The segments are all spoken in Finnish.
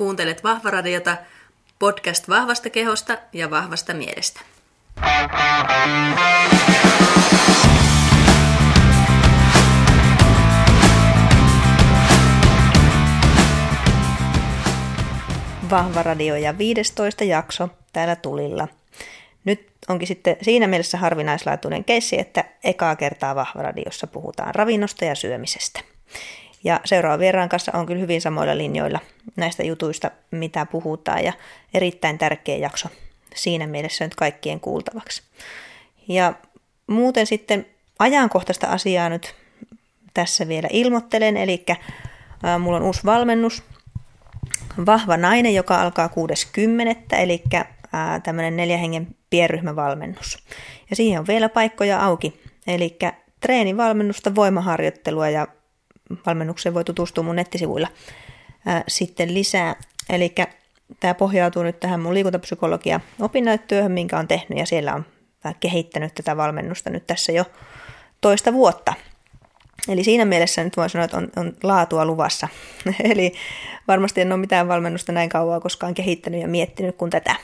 Kuuntelet Vahvaradiota, podcast vahvasta kehosta ja vahvasta mielestä. Vahva radio ja 15 jakso täällä tulilla. Nyt onkin sitten siinä mielessä harvinaislaatuinen keissi, että ekaa kertaa Vahvaradiossa puhutaan ravinnosta ja syömisestä. Ja seuraavan vieraan kanssa on kyllä hyvin samoilla linjoilla näistä jutuista, mitä puhutaan, ja erittäin tärkeä jakso siinä mielessä nyt kaikkien kuultavaksi. Ja muuten sitten ajankohtaista asiaa nyt tässä vielä ilmoittelen, eli mulla on uusi valmennus, Vahva nainen, joka alkaa 60. eli tämmöinen neljä hengen pienryhmävalmennus. Ja siihen on vielä paikkoja auki, eli treenivalmennusta, voimaharjoittelua ja valmennukseen voi tutustua mun nettisivuilla sitten lisää. Eli tämä pohjautuu nyt tähän mun liikuntapsykologia opinnäyttöön, minkä on tehnyt ja siellä on kehittänyt tätä valmennusta nyt tässä jo toista vuotta. Eli siinä mielessä nyt voin sanoa, että on, on laatua luvassa. Eli varmasti en ole mitään valmennusta näin kauan koskaan kehittänyt ja miettinyt kuin tätä.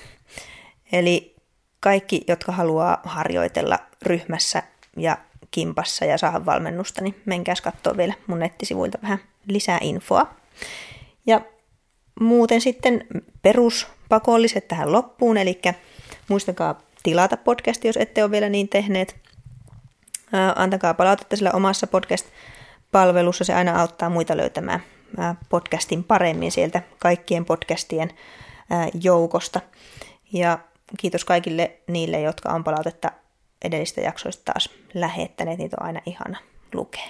Eli kaikki, jotka haluaa harjoitella ryhmässä ja kimpassa ja saada valmennusta, niin menkääs katsoa vielä mun nettisivuilta vähän lisää infoa. Ja muuten sitten peruspakolliset tähän loppuun, eli muistakaa tilata podcasti, jos ette ole vielä niin tehneet. Antakaa palautetta sillä omassa podcast-palvelussa, se aina auttaa muita löytämään podcastin paremmin sieltä kaikkien podcastien joukosta. Ja kiitos kaikille niille, jotka on palautetta edellistä jaksoista taas lähettäneet, niitä on aina ihana lukea.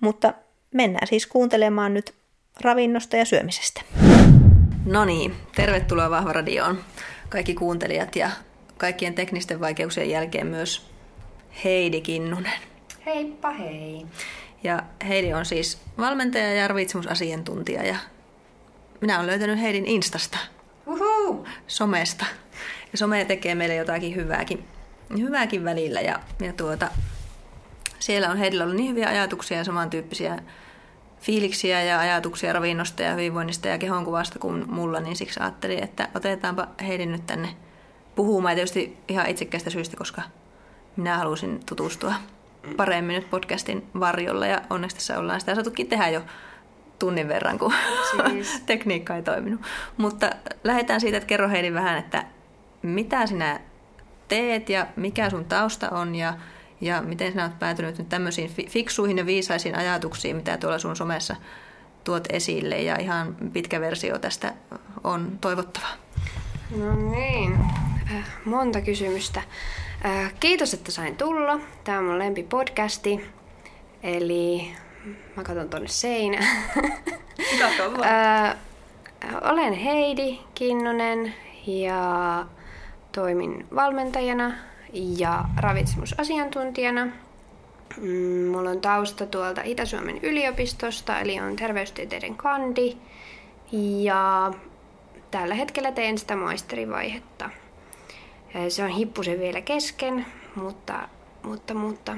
Mutta mennään siis kuuntelemaan nyt ravinnosta ja syömisestä. No niin, tervetuloa Vahva Radioon kaikki kuuntelijat ja kaikkien teknisten vaikeuksien jälkeen myös Heidi Kinnunen. Heippa hei. Ja Heidi on siis valmentaja ja ravitsemusasiantuntija ja minä olen löytänyt Heidin Instasta, Uhu. somesta. Ja some tekee meille jotakin hyvääkin hyvääkin välillä. Ja, ja tuota, siellä on heillä ollut niin hyviä ajatuksia ja samantyyppisiä fiiliksiä ja ajatuksia ravinnosta ja hyvinvoinnista ja kehonkuvasta kuin mulla, niin siksi ajattelin, että otetaanpa heidän nyt tänne puhumaan. Ja tietysti ihan itsekkäistä syystä, koska minä halusin tutustua paremmin nyt podcastin varjolla ja onneksi tässä ollaan sitä saatukin tehdä jo tunnin verran, kun siis. tekniikka ei toiminut. Mutta lähdetään siitä, että kerro Heidi vähän, että mitä sinä teet ja mikä sun tausta on ja, ja miten sinä olet päätynyt nyt tämmöisiin fiksuihin ja viisaisiin ajatuksiin, mitä tuolla sun somessa tuot esille ja ihan pitkä versio tästä on toivottava. No niin, äh, monta kysymystä. Äh, kiitos, että sain tulla. Tämä on mun lempipodcasti. Eli mä katson tonne seinään. Äh, olen Heidi Kinnunen ja toimin valmentajana ja ravitsemusasiantuntijana. Mm, mulla on tausta tuolta Itä-Suomen yliopistosta, eli on terveystieteiden kandi. Ja tällä hetkellä teen sitä maisterivaihetta. Se on hippusen vielä kesken, mutta, mutta, mutta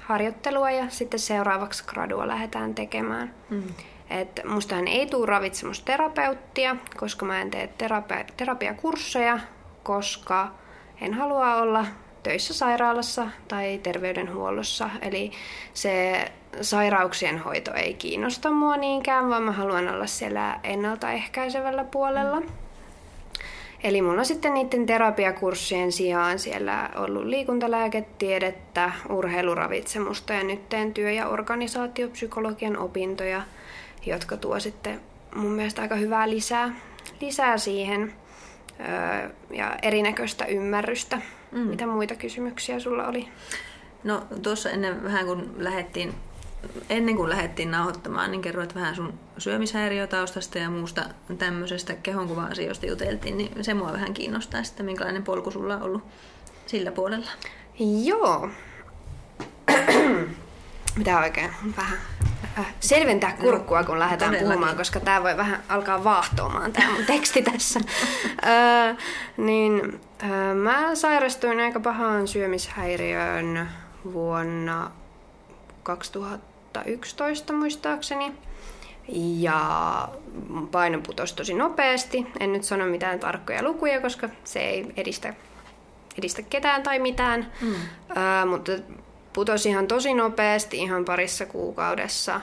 harjoittelua ja sitten seuraavaksi gradua lähdetään tekemään. Mm. Et mustahan ei tule ravitsemusterapeuttia, koska mä en tee terapia, terapiakursseja, koska en halua olla töissä sairaalassa tai terveydenhuollossa. Eli se sairauksien hoito ei kiinnosta mua niinkään, vaan mä haluan olla siellä ennaltaehkäisevällä puolella. Eli mulla on sitten niiden terapiakurssien sijaan siellä ollut liikuntalääketiedettä, urheiluravitsemusta ja nyt teen työ- ja organisaatiopsykologian opintoja, jotka tuo sitten mun mielestä aika hyvää lisää, lisää siihen ja erinäköistä ymmärrystä. Mm. Mitä muita kysymyksiä sulla oli? No tuossa ennen vähän kun lähdettiin, ennen kuin lähdettiin nauhoittamaan, niin kerroit vähän sun syömishäiriötaustasta ja muusta tämmöisestä kehonkuva-asioista juteltiin, niin se mua vähän kiinnostaa että minkälainen polku sulla on ollut sillä puolella. Joo. Mitä oikein? Vähän Äh, selventää kurkkua, kun lähdetään Todellakin. puhumaan, koska tämä voi vähän alkaa vaahtoamaan tämä mun teksti tässä. äh, niin, äh, mä sairastuin aika pahaan syömishäiriöön vuonna 2011 muistaakseni. ja paino putosi tosi nopeasti. En nyt sano mitään tarkkoja lukuja, koska se ei edistä, edistä ketään tai mitään. Mm. Ö, mutta putosi ihan tosi nopeasti, ihan parissa kuukaudessa.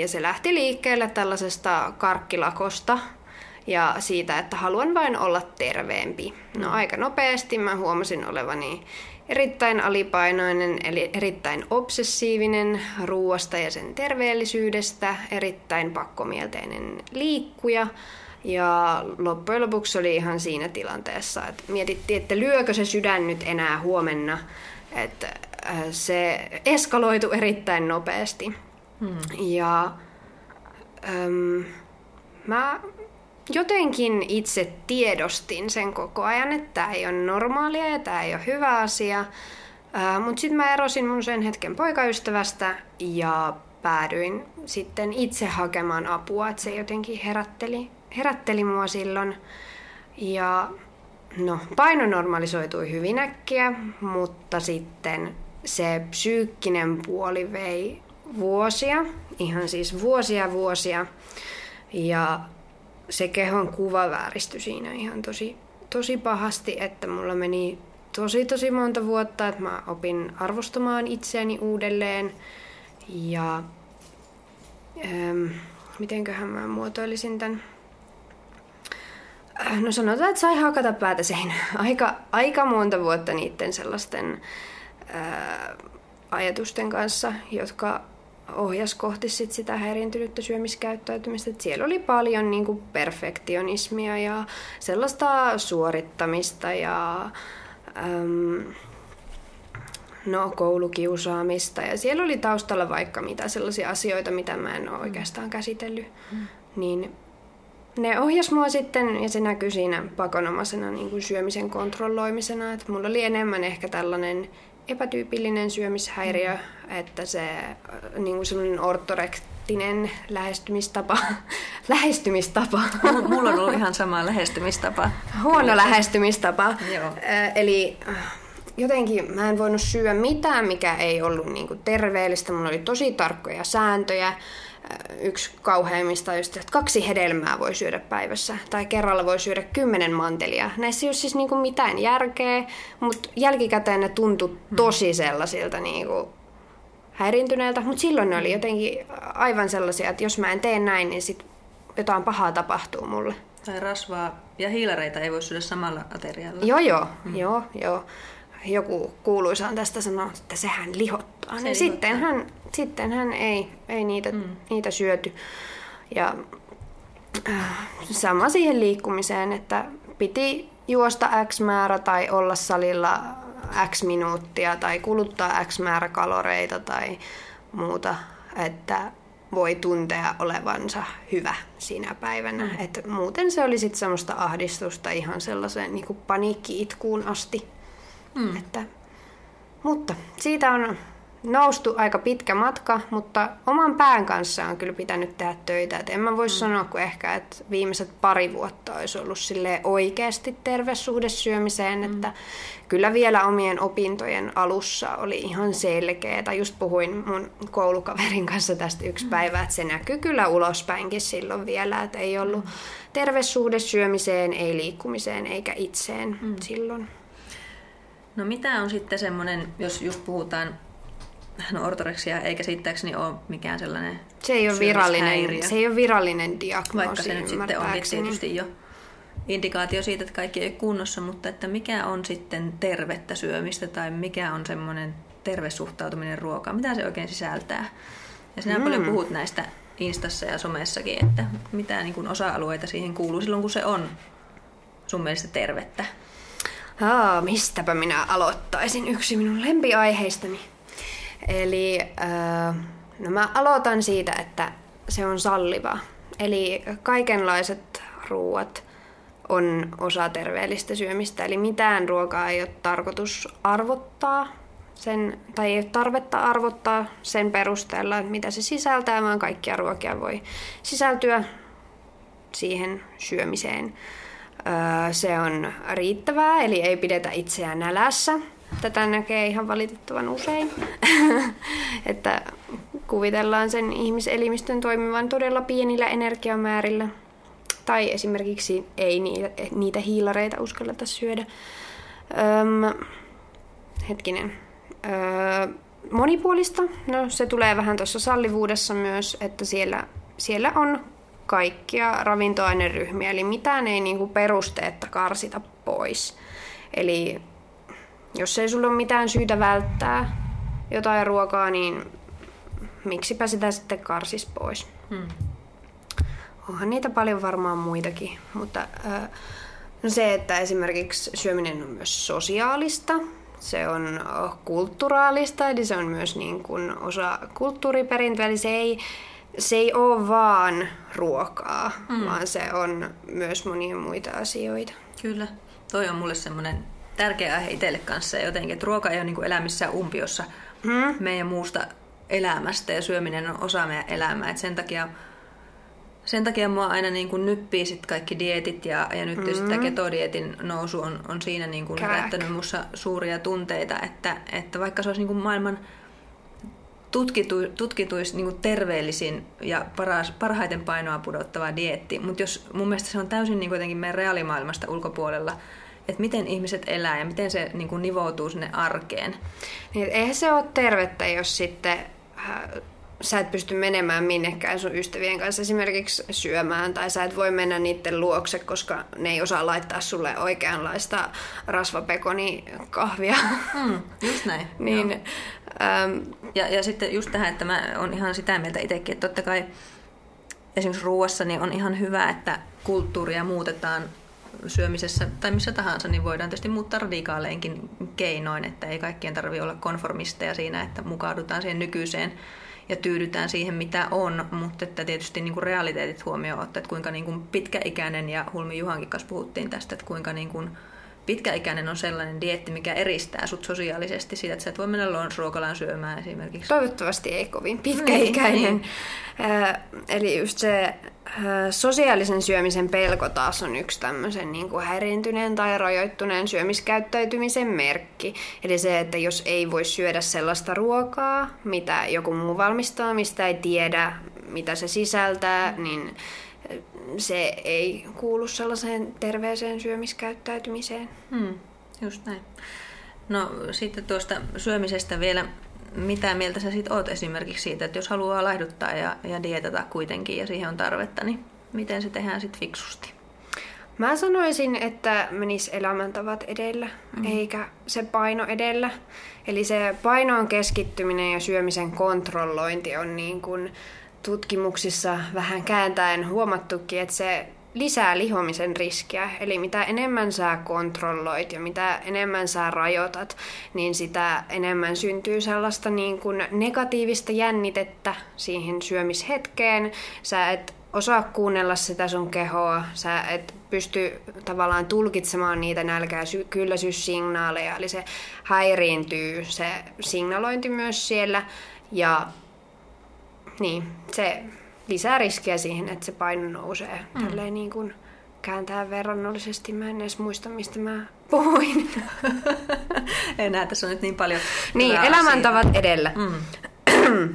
Ja se lähti liikkeelle tällaisesta karkkilakosta ja siitä, että haluan vain olla terveempi. No aika nopeasti mä huomasin olevani erittäin alipainoinen, eli erittäin obsessiivinen ruoasta ja sen terveellisyydestä, erittäin pakkomielteinen liikkuja. Ja loppujen lopuksi oli ihan siinä tilanteessa, että mietittiin, että lyökö se sydän nyt enää huomenna. Että äh, se eskaloitu erittäin nopeasti. Hmm. Ja äm, mä jotenkin itse tiedostin sen koko ajan, että tämä ei ole normaalia ja tämä ei ole hyvä asia. Mutta sitten mä erosin mun sen hetken poikaystävästä ja päädyin sitten itse hakemaan apua, että se jotenkin herätteli, herätteli mua silloin. Ja no, paino normalisoitui hyvin äkkiä, mutta sitten se psyykkinen puoli vei vuosia, ihan siis vuosia vuosia. Ja se kehon kuva vääristyi siinä ihan tosi, tosi pahasti, että mulla meni tosi tosi monta vuotta, että mä opin arvostamaan itseäni uudelleen ja ähm, mitenköhän mä muotoilisin tämän. Äh, no sanotaan, että sai hakata päätä seinään. Aika, aika monta vuotta niiden sellaisten ää, äh, ajatusten kanssa, jotka ohjas kohti sit sitä häiriintynyttä syömiskäyttäytymistä. Et siellä oli paljon niin kuin perfektionismia ja sellaista suorittamista ja äm, no, koulukiusaamista. Ja siellä oli taustalla vaikka mitä sellaisia asioita, mitä mä en ole oikeastaan käsitellyt. Mm. Niin ne ohjas mua sitten, ja se näkyy siinä pakonomaisena niin kuin syömisen kontrolloimisena. Että mulla oli enemmän ehkä tällainen epätyypillinen syömishäiriö, mm. että se äh, niin kuin semmoinen ortorektinen lähestymistapa. lähestymistapa. Mulla on ollut ihan sama lähestymistapa. Huono lähestymistapa. Joo. Äh, eli äh, jotenkin mä en voinut syödä mitään, mikä ei ollut niin kuin terveellistä. Mulla oli tosi tarkkoja sääntöjä yksi kauheimmista just, että kaksi hedelmää voi syödä päivässä tai kerralla voi syödä kymmenen mantelia. Näissä ei ole siis niinku mitään järkeä, mutta jälkikäteen ne tuntui hmm. tosi sellaisilta niinku häiriintyneiltä, mutta silloin ne oli jotenkin aivan sellaisia, että jos mä en tee näin, niin sit jotain pahaa tapahtuu mulle. Tai rasvaa ja hiilareita ei voi syödä samalla aterialla. Joo, joo, hmm. joo, joo joku kuuluisaan tästä sanoo, että sehän lihottaa. Se niin sitten hän, sitten hän ei, ei niitä, mm. niitä syöty. Ja äh, sama siihen liikkumiseen, että piti juosta X määrä tai olla salilla X minuuttia tai kuluttaa X määrä kaloreita tai muuta, että voi tuntea olevansa hyvä siinä päivänä. Mm. Et muuten se oli sitten semmoista ahdistusta ihan sellaiseen niin paniikki-itkuun asti. Mm. Että, mutta siitä on noustu aika pitkä matka, mutta oman pään kanssa on kyllä pitänyt tehdä töitä. Et en mä voi mm. sanoa, kun ehkä että viimeiset pari vuotta olisi ollut sille oikeasti terve suhde syömiseen, mm. että kyllä vielä omien opintojen alussa oli ihan selkeä. Tai just puhuin mun koulukaverin kanssa tästä yksi mm. päivä, että se näkyy kyllä ulospäinkin silloin vielä, että ei ollut mm. terve suhde syömiseen, ei liikkumiseen eikä itseen mm. silloin. No mitä on sitten semmoinen, jos just puhutaan no ortoreksia ei käsittääkseni ole mikään sellainen Se ei ole virallinen, se ei ole virallinen diagnoosi, Vaikka se nyt sitten onkin tietysti jo indikaatio siitä, että kaikki ei ole kunnossa, mutta että mikä on sitten tervettä syömistä tai mikä on semmoinen terve suhtautuminen ruokaan, mitä se oikein sisältää. Ja sinä mm. paljon puhut näistä Instassa ja somessakin, että mitä niin kuin osa-alueita siihen kuuluu silloin, kun se on sun mielestä tervettä. Aa, mistäpä minä aloittaisin? Yksi minun lempiaiheistani. Eli äh, no mä aloitan siitä, että se on salliva. Eli kaikenlaiset ruuat on osa terveellistä syömistä. Eli mitään ruokaa ei ole tarkoitus arvottaa sen, tai ei ole tarvetta arvottaa sen perusteella, että mitä se sisältää, vaan kaikkia ruokia voi sisältyä siihen syömiseen. Se on riittävää, eli ei pidetä itseään nälässä. Tätä näkee ihan valitettavan usein. että kuvitellaan sen ihmiselimistön toimivan todella pienillä energiamäärillä. Tai esimerkiksi ei niitä, niitä hiilareita uskalleta syödä. Öm, hetkinen. Öö, monipuolista. No se tulee vähän tuossa sallivuudessa myös, että siellä, siellä on kaikkia ravintoaineryhmiä, eli mitään ei niinku perusteetta karsita pois. Eli jos ei sulla ole mitään syytä välttää jotain ruokaa, niin miksipä sitä sitten karsis pois. Hmm. Onhan niitä paljon varmaan muitakin, mutta no se, että esimerkiksi syöminen on myös sosiaalista, se on kulttuuraalista, eli se on myös niin kuin osa kulttuuriperintöä, eli se ei, se ei ole vaan ruokaa, mm. vaan se on myös monia muita asioita. Kyllä, toi on mulle semmoinen tärkeä aihe itselle kanssa jotenkin, että ruoka ei ole niin kuin elämissä umpiossa mm. meidän muusta elämästä ja syöminen on osa meidän elämää. Et sen takia sen takia mua aina niin kuin nyppii sit kaikki dietit ja, ja nyt mm-hmm. sitä ketodietin nousu on, on siinä niin kuin herättänyt mussa suuria tunteita, että, että vaikka se olisi niin kuin maailman tutkitu, tutkituis niin kuin terveellisin ja paras, parhaiten painoa pudottava dietti, mutta jos mun mielestä se on täysin niin kuitenkin meidän reaalimaailmasta ulkopuolella, että miten ihmiset elää ja miten se niin kuin nivoutuu sinne arkeen. Niin, eihän se ole tervettä, jos sitten äh, sä et pysty menemään minnekään sun ystävien kanssa esimerkiksi syömään tai sä et voi mennä niiden luokse, koska ne ei osaa laittaa sulle oikeanlaista rasvapekonikahvia. Mm, just näin. niin, äm, ja, ja sitten just tähän, että mä oon ihan sitä mieltä itsekin, että totta kai esimerkiksi ruuassa niin on ihan hyvä, että kulttuuria muutetaan syömisessä tai missä tahansa, niin voidaan tietysti muuttaa radikaaleinkin keinoin, että ei kaikkien tarvitse olla konformisteja siinä, että mukaudutaan siihen nykyiseen ja tyydytään siihen, mitä on, mutta että tietysti niin kuin realiteetit huomioon ottaa, että kuinka niin kuin pitkäikäinen, ja Hulmi Juhankin kanssa puhuttiin tästä, että kuinka niin kuin pitkäikäinen on sellainen dietti, mikä eristää sut sosiaalisesti siitä, että sä et voi mennä lounge syömään esimerkiksi. Toivottavasti ei kovin pitkäikäinen. Niin, niin. Äh, eli just se sosiaalisen syömisen pelko taas on yksi tämmöisen niin kuin häiriintyneen tai rajoittuneen syömiskäyttäytymisen merkki. Eli se, että jos ei voi syödä sellaista ruokaa, mitä joku muu valmistaa, mistä ei tiedä, mitä se sisältää, niin se ei kuulu sellaiseen terveeseen syömiskäyttäytymiseen. Hmm, just näin. No sitten tuosta syömisestä vielä, mitä mieltä sä sitten oot esimerkiksi siitä, että jos haluaa laihduttaa ja, ja dietata kuitenkin ja siihen on tarvetta, niin miten se tehdään sitten fiksusti? Mä sanoisin, että menis elämäntavat edellä, mm. eikä se paino edellä. Eli se painoon keskittyminen ja syömisen kontrollointi on niin kuin tutkimuksissa vähän kääntäen huomattukin, että se lisää lihomisen riskiä. Eli mitä enemmän sä kontrolloit ja mitä enemmän sä rajoitat, niin sitä enemmän syntyy sellaista niin kuin negatiivista jännitettä siihen syömishetkeen. Sä et osaa kuunnella sitä sun kehoa, sä et pysty tavallaan tulkitsemaan niitä nälkää kylläisyyssignaaleja, eli se häiriintyy se signalointi myös siellä. Ja niin, se lisää riskiä siihen, että se paino nousee. Mm. Tälleen niin kuin kääntää verrannollisesti. Mä en edes muista, mistä mä puhuin. Enää tässä on nyt niin paljon Niin, elämäntavat asiaa. edellä. Mm.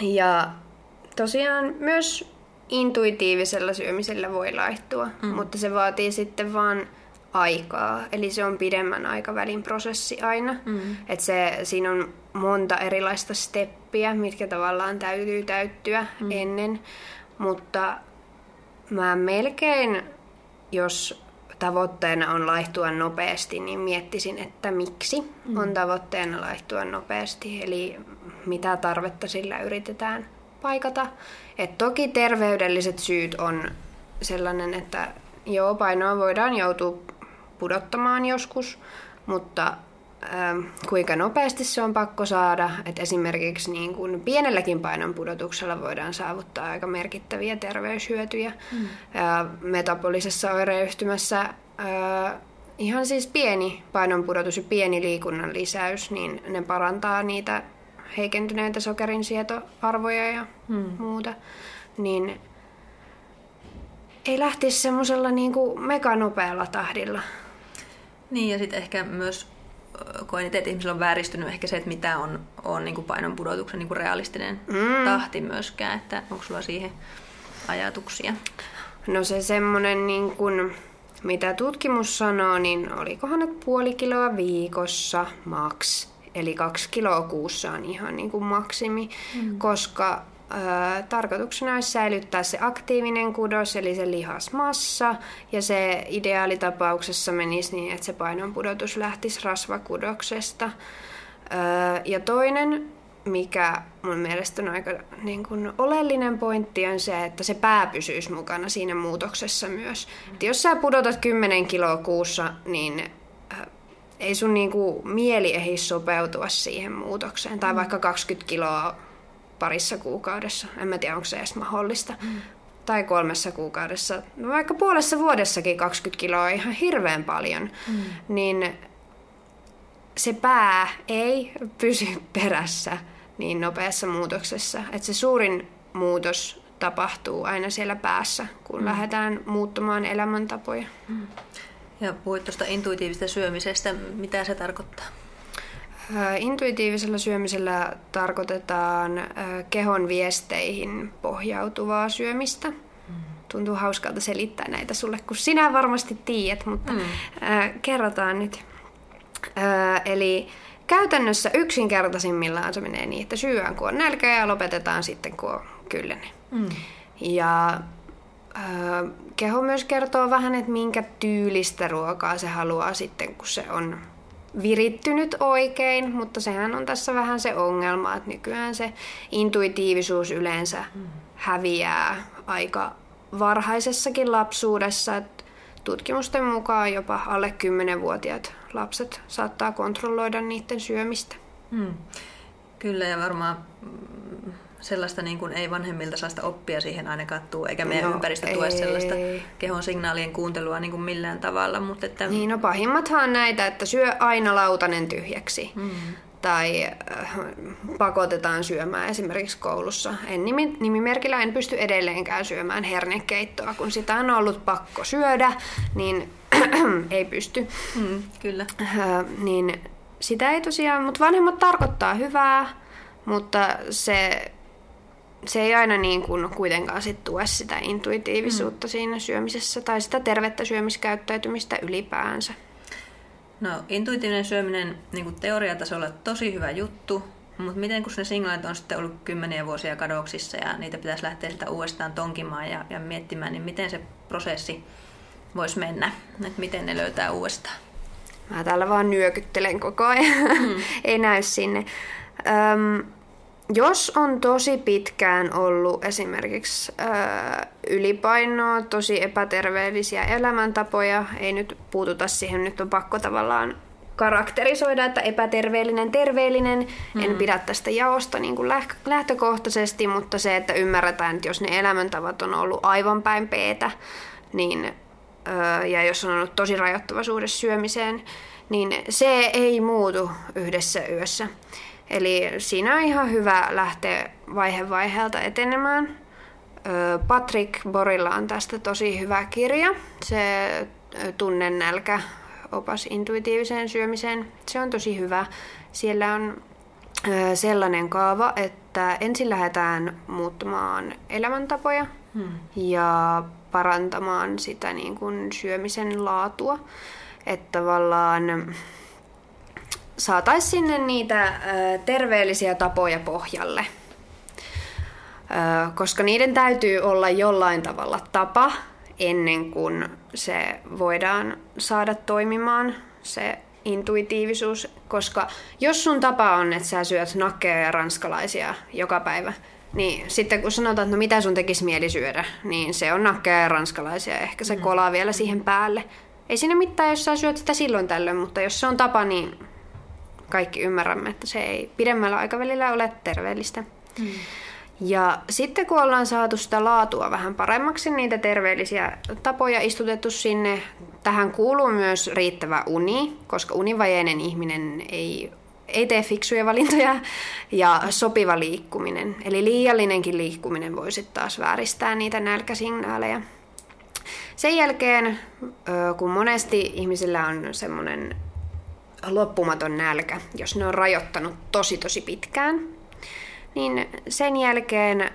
ja tosiaan myös intuitiivisella syömisellä voi laihtua, mm. mutta se vaatii sitten vaan aikaa. Eli se on pidemmän aikavälin prosessi aina. Mm. Et se, siinä on monta erilaista steppiä, mitkä tavallaan täytyy täyttyä mm. ennen. Mutta mä melkein, jos tavoitteena on laihtua nopeasti, niin miettisin, että miksi mm. on tavoitteena laihtua nopeasti. Eli mitä tarvetta sillä yritetään paikata. Et toki terveydelliset syyt on sellainen, että joo, painoa voidaan joutua pudottamaan joskus, mutta ähm, kuinka nopeasti se on pakko saada. Et esimerkiksi niin kun pienelläkin painon pudotuksella voidaan saavuttaa aika merkittäviä terveyshyötyjä. Mm. Metabolisessa oireyhtymässä äh, ihan siis pieni painonpudotus ja pieni liikunnan lisäys, niin ne parantaa niitä heikentyneitä sokerinsietoarvoja ja mm. muuta. Niin ei lähtisi semmoisella niin meganopealla tahdilla niin ja sitten ehkä myös koen itse, että ihmisillä on vääristynyt ehkä se, että mitä on, on niin kuin painon pudotuksen niin kuin realistinen mm. tahti myöskään, että onko sulla siihen ajatuksia? No se semmoinen, niin kuin, mitä tutkimus sanoo, niin olikohan nyt puoli kiloa viikossa maks. Eli kaksi kiloa kuussa on ihan niin kuin maksimi, mm. koska ö, tarkoituksena olisi säilyttää se aktiivinen kudos, eli se lihasmassa, ja se ideaalitapauksessa menisi niin, että se painon pudotus lähtisi rasvakudoksesta. Ja toinen, mikä mun mielestä on aika niin kun, oleellinen pointti, on se, että se pää pysyisi mukana siinä muutoksessa myös. Et jos sä pudotat 10 kiloa kuussa, niin ei sun niinku mieli ehdi sopeutua siihen muutokseen. Tai vaikka 20 kiloa parissa kuukaudessa. En mä tiedä, onko se edes mahdollista. Mm. Tai kolmessa kuukaudessa. No vaikka puolessa vuodessakin 20 kiloa on ihan hirveän paljon. Mm. Niin se pää ei pysy perässä niin nopeassa muutoksessa. Että se suurin muutos tapahtuu aina siellä päässä, kun mm. lähdetään muuttamaan elämäntapoja. Mm. Ja puhuit tuosta intuitiivisesta syömisestä. Mitä se tarkoittaa? Intuitiivisella syömisellä tarkoitetaan kehon viesteihin pohjautuvaa syömistä. Mm. Tuntuu hauskalta selittää näitä sulle, kun sinä varmasti tiedät, mutta mm. kerrotaan nyt. Eli käytännössä yksinkertaisimmillaan se menee niin, että syöään kun on nälkä ja lopetetaan sitten kun on kyllenen. Mm. Ja keho myös kertoo vähän, että minkä tyylistä ruokaa se haluaa sitten, kun se on virittynyt oikein, mutta sehän on tässä vähän se ongelma, että nykyään se intuitiivisuus yleensä häviää aika varhaisessakin lapsuudessa. Tutkimusten mukaan jopa alle 10-vuotiaat lapset saattaa kontrolloida niiden syömistä. Hmm. Kyllä ja varmaan sellaista niin kuin ei vanhemmilta saa sitä oppia siihen ainakaan tuu, eikä meidän no, ympäristö tue sellaista kehon signaalien kuuntelua niin kuin millään tavalla. Mutta että... Niin, no pahimmathan on näitä, että syö aina lautanen tyhjäksi. Mm. Tai äh, pakotetaan syömään esimerkiksi koulussa. En nimi, nimimerkillä en pysty edelleenkään syömään hernekeittoa, kun sitä on ollut pakko syödä, niin ei pysty. Mm, kyllä. Äh, niin sitä ei tosiaan, mutta vanhemmat tarkoittaa hyvää, mutta se se ei aina niin kuin kuitenkaan sit tue sitä intuitiivisuutta mm. siinä syömisessä tai sitä tervettä syömiskäyttäytymistä ylipäänsä. No intuitiivinen syöminen niin kuin teoriatasolla tosi hyvä juttu, mutta miten kun ne signaalit on sitten ollut kymmeniä vuosia kadoksissa ja niitä pitäisi lähteä sitä uudestaan tonkimaan ja, ja miettimään, niin miten se prosessi voisi mennä, että miten ne löytää uudestaan? Mä täällä vaan nyökyttelen koko ajan, mm. ei näy sinne. Öm, jos on tosi pitkään ollut esimerkiksi ää, ylipainoa, tosi epäterveellisiä elämäntapoja, ei nyt puututa siihen, nyt on pakko tavallaan karakterisoida, että epäterveellinen, terveellinen. Mm. En pidä tästä jaosta niin kuin lähtökohtaisesti, mutta se, että ymmärretään, että jos ne elämäntavat on ollut aivan päin peetä, niin, ja jos on ollut tosi rajoittava suhde syömiseen, niin se ei muutu yhdessä yössä. Eli siinä on ihan hyvä lähteä vaihe vaiheelta etenemään. Patrick Borilla on tästä tosi hyvä kirja. Se tunne nälkä opas intuitiiviseen syömiseen. Se on tosi hyvä. Siellä on sellainen kaava, että ensin lähdetään muuttamaan elämäntapoja hmm. ja parantamaan sitä niin kuin syömisen laatua. Että tavallaan saataisiin sinne niitä terveellisiä tapoja pohjalle. Koska niiden täytyy olla jollain tavalla tapa ennen kuin se voidaan saada toimimaan se intuitiivisuus, koska jos sun tapa on, että sä syöt nakkeja ja ranskalaisia joka päivä, niin sitten kun sanotaan, että no mitä sun tekisi mieli syödä, niin se on nakkeja ja ranskalaisia, ehkä se mm. kolaa vielä siihen päälle. Ei siinä mitään, jos sä syöt sitä silloin tällöin, mutta jos se on tapa, niin kaikki ymmärrämme, että se ei pidemmällä aikavälillä ole terveellistä. Mm. Ja sitten kun ollaan saatu sitä laatua vähän paremmaksi, niitä terveellisiä tapoja istutettu sinne, tähän kuuluu myös riittävä uni, koska univajeinen ihminen ei, ei tee fiksuja valintoja, ja sopiva liikkuminen. Eli liiallinenkin liikkuminen voi sitten taas vääristää niitä nälkäsignaaleja. Sen jälkeen, kun monesti ihmisillä on semmoinen loppumaton nälkä, jos ne on rajoittanut tosi tosi pitkään. Niin sen jälkeen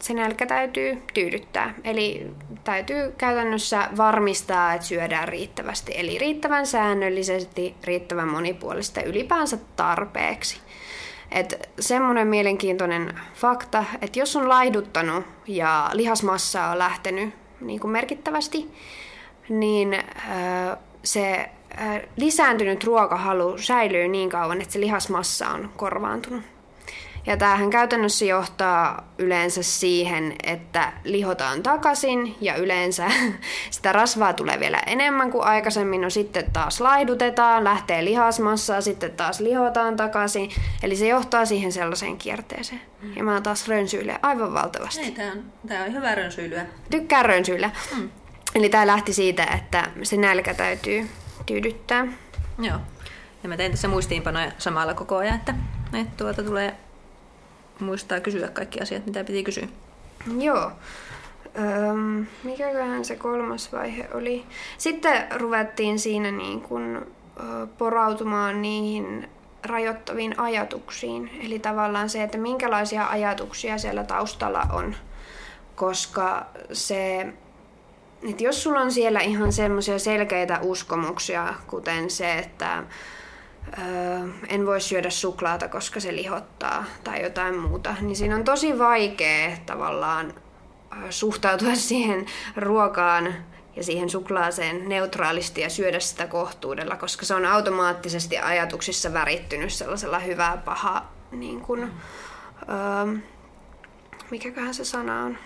se nälkä täytyy tyydyttää. Eli täytyy käytännössä varmistaa, että syödään riittävästi. Eli riittävän säännöllisesti, riittävän monipuolista ylipäänsä tarpeeksi. Et semmoinen mielenkiintoinen fakta, että jos on laihduttanut ja lihasmassa on lähtenyt niin kuin merkittävästi, niin se lisääntynyt ruokahalu säilyy niin kauan, että se lihasmassa on korvaantunut. Ja tämähän käytännössä johtaa yleensä siihen, että lihotaan takaisin ja yleensä sitä rasvaa tulee vielä enemmän kuin aikaisemmin. No sitten taas laihdutetaan, lähtee lihasmassa, sitten taas lihotaan takaisin. Eli se johtaa siihen sellaiseen kierteeseen. Mm. Ja mä taas rönsyilen aivan valtavasti. Ei, tää on, tää on hyvä rönsyilyä. Tykkään rönsyillä. Mm. Eli tämä lähti siitä, että se nälkä täytyy tyydyttää. Joo. Ja mä tein tässä muistiinpanoja samalla koko ajan, että, että tuota tulee muistaa kysyä kaikki asiat, mitä piti kysyä. Joo. Öm, mikäköhän se kolmas vaihe oli? Sitten ruvettiin siinä niin kuin, ö, porautumaan niihin rajoittaviin ajatuksiin. Eli tavallaan se, että minkälaisia ajatuksia siellä taustalla on. Koska se, että jos sulla on siellä ihan semmoisia selkeitä uskomuksia, kuten se, että öö, en voi syödä suklaata, koska se lihottaa tai jotain muuta, niin siinä on tosi vaikea tavallaan suhtautua siihen ruokaan ja siihen suklaaseen neutraalisti ja syödä sitä kohtuudella, koska se on automaattisesti ajatuksissa värittynyt sellaisella hyvää paha, niin kuin, öö, mikäköhän se sana on?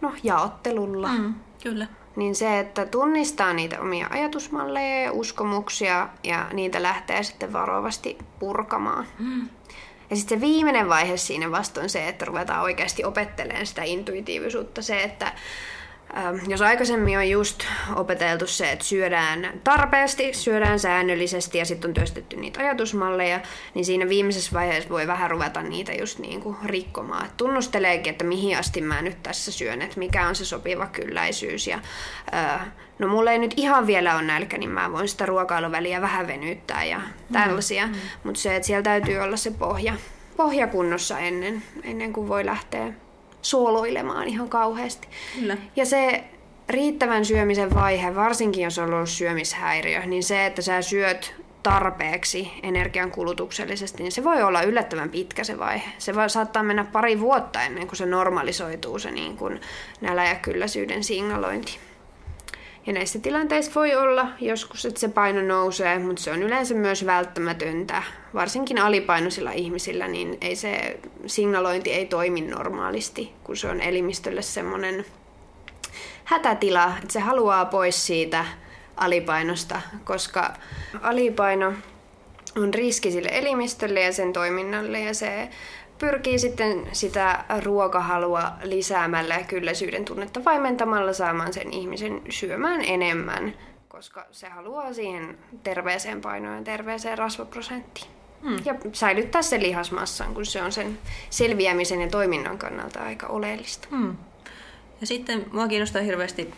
No, jaottelulla. Mm, kyllä niin se, että tunnistaa niitä omia ajatusmalleja ja uskomuksia ja niitä lähtee sitten varovasti purkamaan. Mm. Ja sitten se viimeinen vaihe siinä vasta on se, että ruvetaan oikeasti opettelemaan sitä intuitiivisuutta. Se, että jos aikaisemmin on just opeteltu se, että syödään tarpeesti, syödään säännöllisesti ja sitten on työstetty niitä ajatusmalleja, niin siinä viimeisessä vaiheessa voi vähän ruveta niitä just niin kuin rikkomaan. Et tunnusteleekin, että mihin asti mä nyt tässä syön, että mikä on se sopiva kylläisyys. Ja, äh, no mulla ei nyt ihan vielä ole nälkä, niin mä voin sitä ruokailuväliä vähän venyttää ja tällaisia. Mm. Mm. Mutta se, että siellä täytyy olla se pohja, pohja kunnossa ennen, ennen kuin voi lähteä suoloilemaan ihan kauheasti. Kyllä. Ja se riittävän syömisen vaihe, varsinkin jos on ollut syömishäiriö, niin se, että sä syöt tarpeeksi energian kulutuksellisesti, niin se voi olla yllättävän pitkä se vaihe. Se voi saattaa mennä pari vuotta ennen kuin se normalisoituu se niin kuin nälä- ja kylläisyyden signalointi. Ja näissä tilanteissa voi olla joskus, että se paino nousee, mutta se on yleensä myös välttämätöntä. Varsinkin alipainoisilla ihmisillä, niin ei se signalointi ei toimi normaalisti, kun se on elimistölle semmoinen hätätila, että se haluaa pois siitä alipainosta, koska alipaino on riski sille elimistölle ja sen toiminnalle ja se pyrkii sitten sitä ruokahalua lisäämällä ja kylläisyyden tunnetta vaimentamalla saamaan sen ihmisen syömään enemmän, koska se haluaa siihen terveeseen painoon ja terveeseen rasvaprosenttiin. Hmm. Ja säilyttää sen lihasmassan, kun se on sen selviämisen ja toiminnan kannalta aika oleellista. Hmm. Ja sitten mua kiinnostaa hirveästi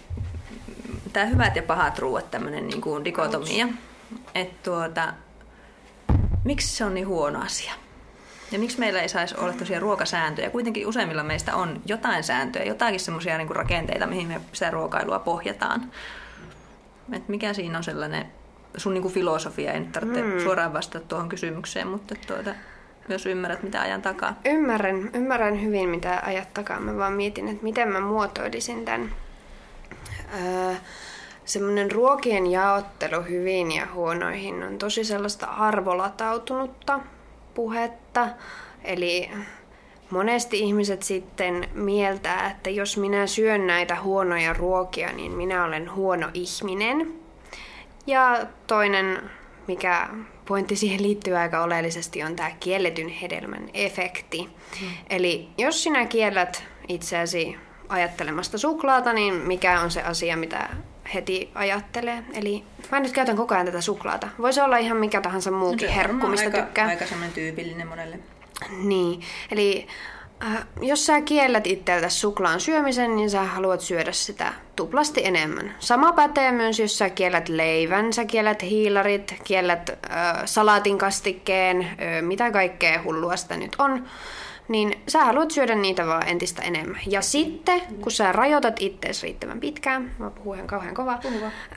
tämä hyvät ja pahat ruuat, tämmöinen niin kuin dikotomia. Että tuota, miksi se on niin huono asia? Ja miksi meillä ei saisi olla tosiaan ruokasääntöjä? Kuitenkin useimmilla meistä on jotain sääntöjä, jotakin semmoisia niin rakenteita, mihin me sitä ruokailua pohjataan. Et mikä siinä on sellainen sun niin kuin filosofia? En tarvitse mm. suoraan vastata tuohon kysymykseen, mutta tuota, myös ymmärrät, mitä ajan takaa. Ymmärrän, ymmärrän hyvin, mitä ajat takaa. Mä vaan mietin, että miten mä muotoilisin tämän. Öö, semmoinen ruokien jaottelu hyvin ja huonoihin on tosi sellaista arvolatautunutta puhetta. Eli monesti ihmiset sitten mieltää, että jos minä syön näitä huonoja ruokia, niin minä olen huono ihminen. Ja toinen, mikä pointti siihen liittyy aika oleellisesti, on tämä kielletyn hedelmän efekti. Hmm. Eli jos sinä kiellät itseäsi ajattelemasta suklaata, niin mikä on se asia, mitä heti ajattelee. Eli mä nyt käytän koko ajan tätä suklaata. Voisi olla ihan mikä tahansa muukin herkku, mistä aika, tykkää. Aika semmoinen tyypillinen monelle. Niin, eli Äh, jos sä kiellät itseltä suklaan syömisen, niin sä haluat syödä sitä tuplasti enemmän. Sama pätee myös, jos sä kiellät leivän, sä kiellät hiilarit, kiellät äh, salaatin kastikkeen, äh, mitä kaikkea hullua sitä nyt on, niin sä haluat syödä niitä vaan entistä enemmän. Ja sitten, kun sä rajoitat ittees riittävän pitkään, mä puhun ihan kauhean kovaa,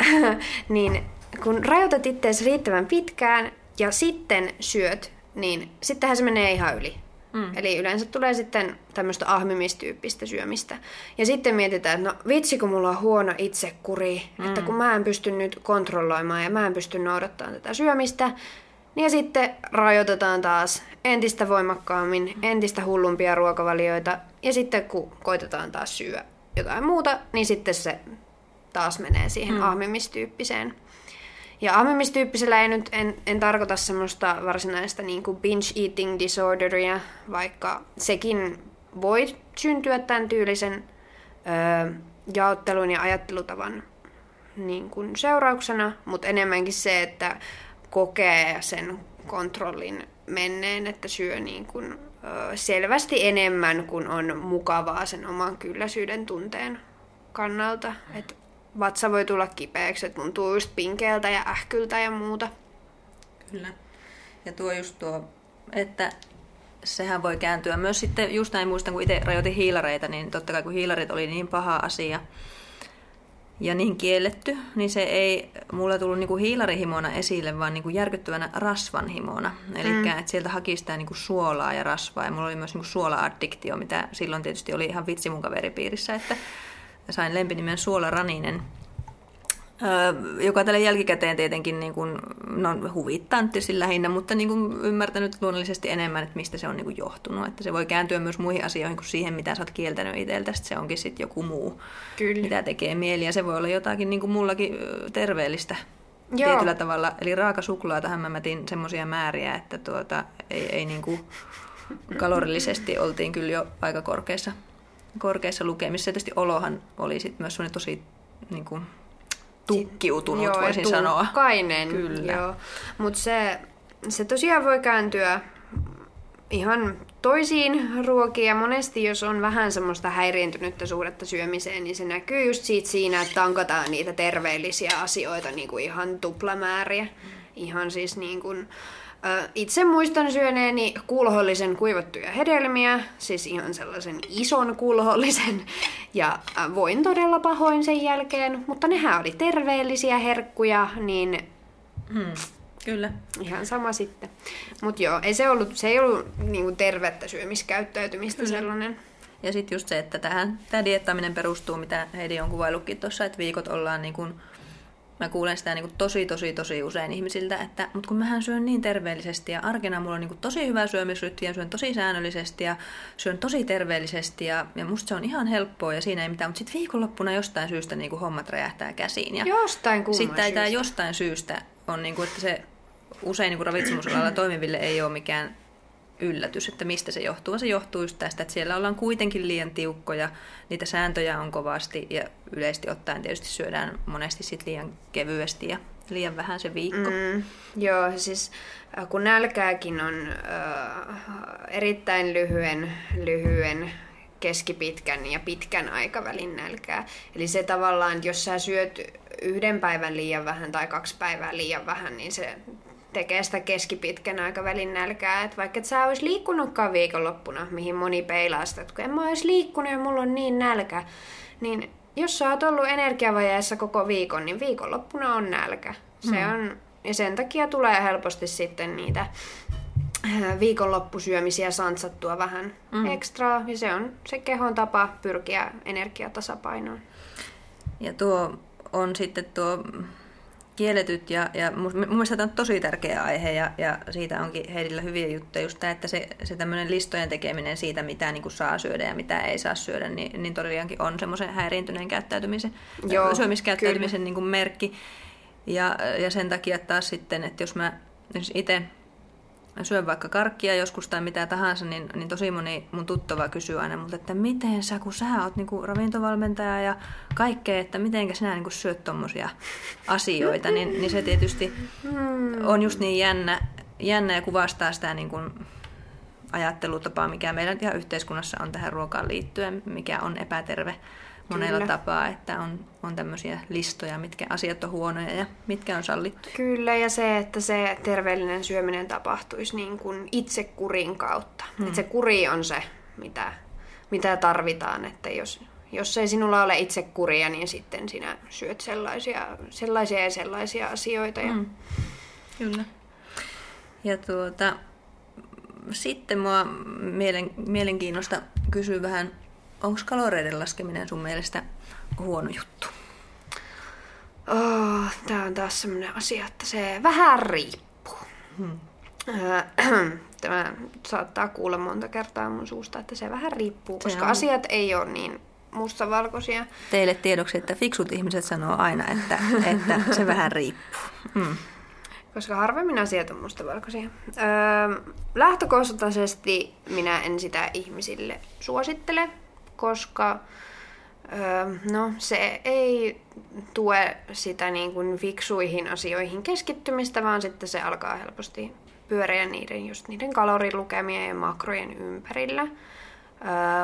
niin kun rajoitat ittees riittävän pitkään ja sitten syöt, niin sittenhän se menee ihan yli. Mm. Eli yleensä tulee sitten tämmöistä ahmimistyyppistä syömistä. Ja sitten mietitään, että no vitsi kun mulla on huono itsekuri, mm. että kun mä en pysty nyt kontrolloimaan ja mä en pysty noudattamaan tätä syömistä, ja sitten rajoitetaan taas entistä voimakkaammin, entistä hullumpia ruokavalioita. Ja sitten kun koitetaan taas syödä jotain muuta, niin sitten se taas menee siihen mm. ahmimistyyppiseen ja ahmimistyyppisellä ei nyt, en, en tarkoita semmoista varsinaista niin kuin binge eating disorderia, vaikka sekin voi syntyä tämän tyylisen ö, jaottelun ja ajattelutavan niin kuin seurauksena, mutta enemmänkin se, että kokee sen kontrollin menneen, että syö niin kuin, selvästi enemmän kuin on mukavaa sen oman kylläisyyden tunteen kannalta. Et vatsa voi tulla kipeäksi, että tuntuu just pinkeältä ja ähkyltä ja muuta. Kyllä. Ja tuo just tuo, että sehän voi kääntyä myös sitten, just näin muistan, kun itse rajoitin hiilareita, niin totta kai kun hiilarit oli niin paha asia ja niin kielletty, niin se ei mulla tullut niinku hiilarihimona esille, vaan niinku järkyttävänä rasvanhimona. Eli mm. että sieltä haki sitä niinku suolaa ja rasvaa, ja mulla oli myös niinku suola-addiktio, mitä silloin tietysti oli ihan vitsi mun kaveripiirissä, että sain lempinimen Suolaraninen, joka tälle jälkikäteen tietenkin niin kuin, no, huvittaa tietysti lähinnä, mutta niin kuin ymmärtänyt luonnollisesti enemmän, että mistä se on niin kuin johtunut. Että se voi kääntyä myös muihin asioihin kuin siihen, mitä sä oot kieltänyt itseltä, se onkin sitten joku muu, Kyllä. mitä tekee mieli. Ja se voi olla jotakin niin kuin mullakin terveellistä Joo. tietyllä tavalla. Eli raaka suklaatahan mä mätin semmoisia määriä, että tuota, ei, ei niin kuin kalorillisesti oltiin kyllä jo aika korkeassa korkeissa lukemissa. Ja tietysti olohan oli sit myös tosi niin kuin, tukkiutunut, joo, voisin sanoa. Kyllä. Joo. Mutta se, se tosiaan voi kääntyä ihan toisiin ruokiin ja monesti jos on vähän semmoista häiriintynyttä suhdetta syömiseen, niin se näkyy just siitä siinä, että tankataan niitä terveellisiä asioita niin kuin ihan tuplamääriä. Ihan siis niin kuin, itse muistan syöneeni kulhollisen kuivattuja hedelmiä, siis ihan sellaisen ison kulhollisen, ja voin todella pahoin sen jälkeen, mutta nehän oli terveellisiä herkkuja, niin hmm, kyllä. ihan sama sitten. Mutta joo, ei se, ollut, se ei ollut niinku tervettä syömiskäyttäytymistä kyllä. sellainen. Ja sitten just se, että tähän, tämä diettaaminen perustuu, mitä Heidi on kuvaillutkin tuossa, että viikot ollaan niin kuin Mä kuulen sitä niin kuin tosi, tosi, tosi usein ihmisiltä, että mutta kun mähän syön niin terveellisesti ja arkena mulla on niin kuin tosi hyvä syömisrytmi ja syön tosi säännöllisesti ja syön tosi terveellisesti ja, ja musta se on ihan helppoa ja siinä ei mitään, mutta sitten viikonloppuna jostain syystä niin kuin hommat räjähtää käsiin. Ja jostain Sitten tämä jostain syystä on, niin kuin, että se usein niin kuin ravitsemusalalla toimiville ei ole mikään yllätys, että mistä se johtuu. Se johtuu just tästä, että siellä ollaan kuitenkin liian tiukkoja, niitä sääntöjä on kovasti ja yleisesti ottaen tietysti syödään monesti sit liian kevyesti ja liian vähän se viikko. Mm, joo, siis äh, kun nälkääkin on äh, erittäin lyhyen, lyhyen keskipitkän ja pitkän aikavälin nälkää. Eli se tavallaan, että jos sä syöt yhden päivän liian vähän tai kaksi päivää liian vähän, niin se tekee sitä keskipitkän aikavälin nälkää. Että vaikka et sä olisi liikkunutkaan viikonloppuna, mihin moni peilaa sitä, että kun en mä olisi liikkunut ja mulla on niin nälkä, niin jos sä oot ollut energiavajeessa koko viikon, niin viikonloppuna on nälkä. Se mm. on, ja sen takia tulee helposti sitten niitä äh, viikonloppusyömisiä santsattua vähän mm. ekstraa, ja se on se kehon tapa pyrkiä energiatasapainoon. Ja tuo on sitten tuo kielletyt ja, ja mun mielestä tämä on tosi tärkeä aihe ja, ja siitä onkin Heidillä hyviä juttuja just tämä, että se, se tämmöinen listojen tekeminen siitä, mitä niin kuin saa syödä ja mitä ei saa syödä, niin, niin todellakin on semmoisen häiriintyneen käyttäytymisen, Joo, syömiskäyttäytymisen niin kuin merkki. Ja, ja sen takia taas sitten, että jos mä itse syön vaikka karkkia joskus tai mitä tahansa, niin, niin tosi moni mun tuttava kysyy aina multa, että miten sä, kun sä oot niinku ravintovalmentaja ja kaikkea, että miten sinä niinku syöt tommosia asioita, niin, niin se tietysti on just niin jännä, jännä ja kuvastaa sitä niinku ajattelutapa, mikä meidän ihan yhteiskunnassa on tähän ruokaan liittyen, mikä on epäterve monella Kyllä. tapaa, että on, on tämmöisiä listoja, mitkä asiat on huonoja ja mitkä on sallittu. Kyllä, ja se, että se terveellinen syöminen tapahtuisi niin kuin itsekurin kautta. Hmm. Että se kuri on se, mitä, mitä tarvitaan, että jos, jos ei sinulla ole itsekuria, niin sitten sinä syöt sellaisia, sellaisia ja sellaisia asioita. Ja... Hmm. Kyllä. Ja tuota, sitten mua mielen, mielenkiinnosta kysyä vähän onko kaloreiden laskeminen sun mielestä huono juttu? Oh, Tämä on taas sellainen asia, että se vähän riippuu. Hmm. Tämä saattaa kuulla monta kertaa mun suusta, että se vähän riippuu, se koska on... asiat ei ole niin mustavalkoisia. Teille tiedoksi, että fiksut ihmiset sanoo aina, että, että se vähän riippuu. Hmm. Koska harvemmin asiat on mustavalkoisia. Öö, lähtökohtaisesti minä en sitä ihmisille suosittele, koska no, se ei tue sitä niin kuin fiksuihin asioihin keskittymistä, vaan sitten se alkaa helposti pyöreä niiden, just niiden kalorilukemien ja makrojen ympärillä.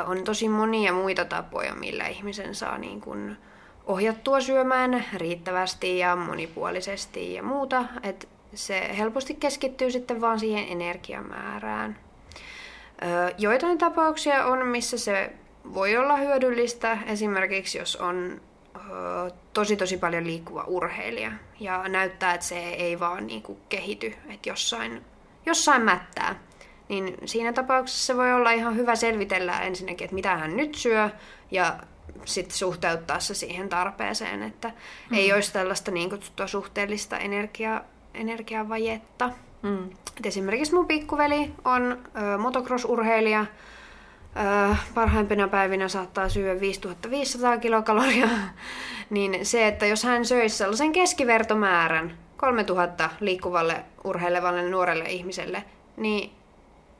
on tosi monia muita tapoja, millä ihmisen saa niin kuin ohjattua syömään riittävästi ja monipuolisesti ja muuta, että se helposti keskittyy sitten vaan siihen energiamäärään. joitain tapauksia on, missä se voi olla hyödyllistä esimerkiksi, jos on ö, tosi tosi paljon liikkuva urheilija ja näyttää, että se ei vaan niin kuin kehity, että jossain, jossain mättää. Niin siinä tapauksessa se voi olla ihan hyvä selvitellä ensinnäkin, että mitä hän nyt syö ja sitten suhteuttaa se siihen tarpeeseen, että mm. ei olisi tällaista niin kutsuttua suhteellista energia, energiavajetta. Mm. Et esimerkiksi mun pikkuveli on motocross-urheilija, parhaimpina päivinä saattaa syödä 5500 kilokaloria, niin se, että jos hän söisi sellaisen keskivertomäärän 3000 liikkuvalle urheilevalle nuorelle ihmiselle, niin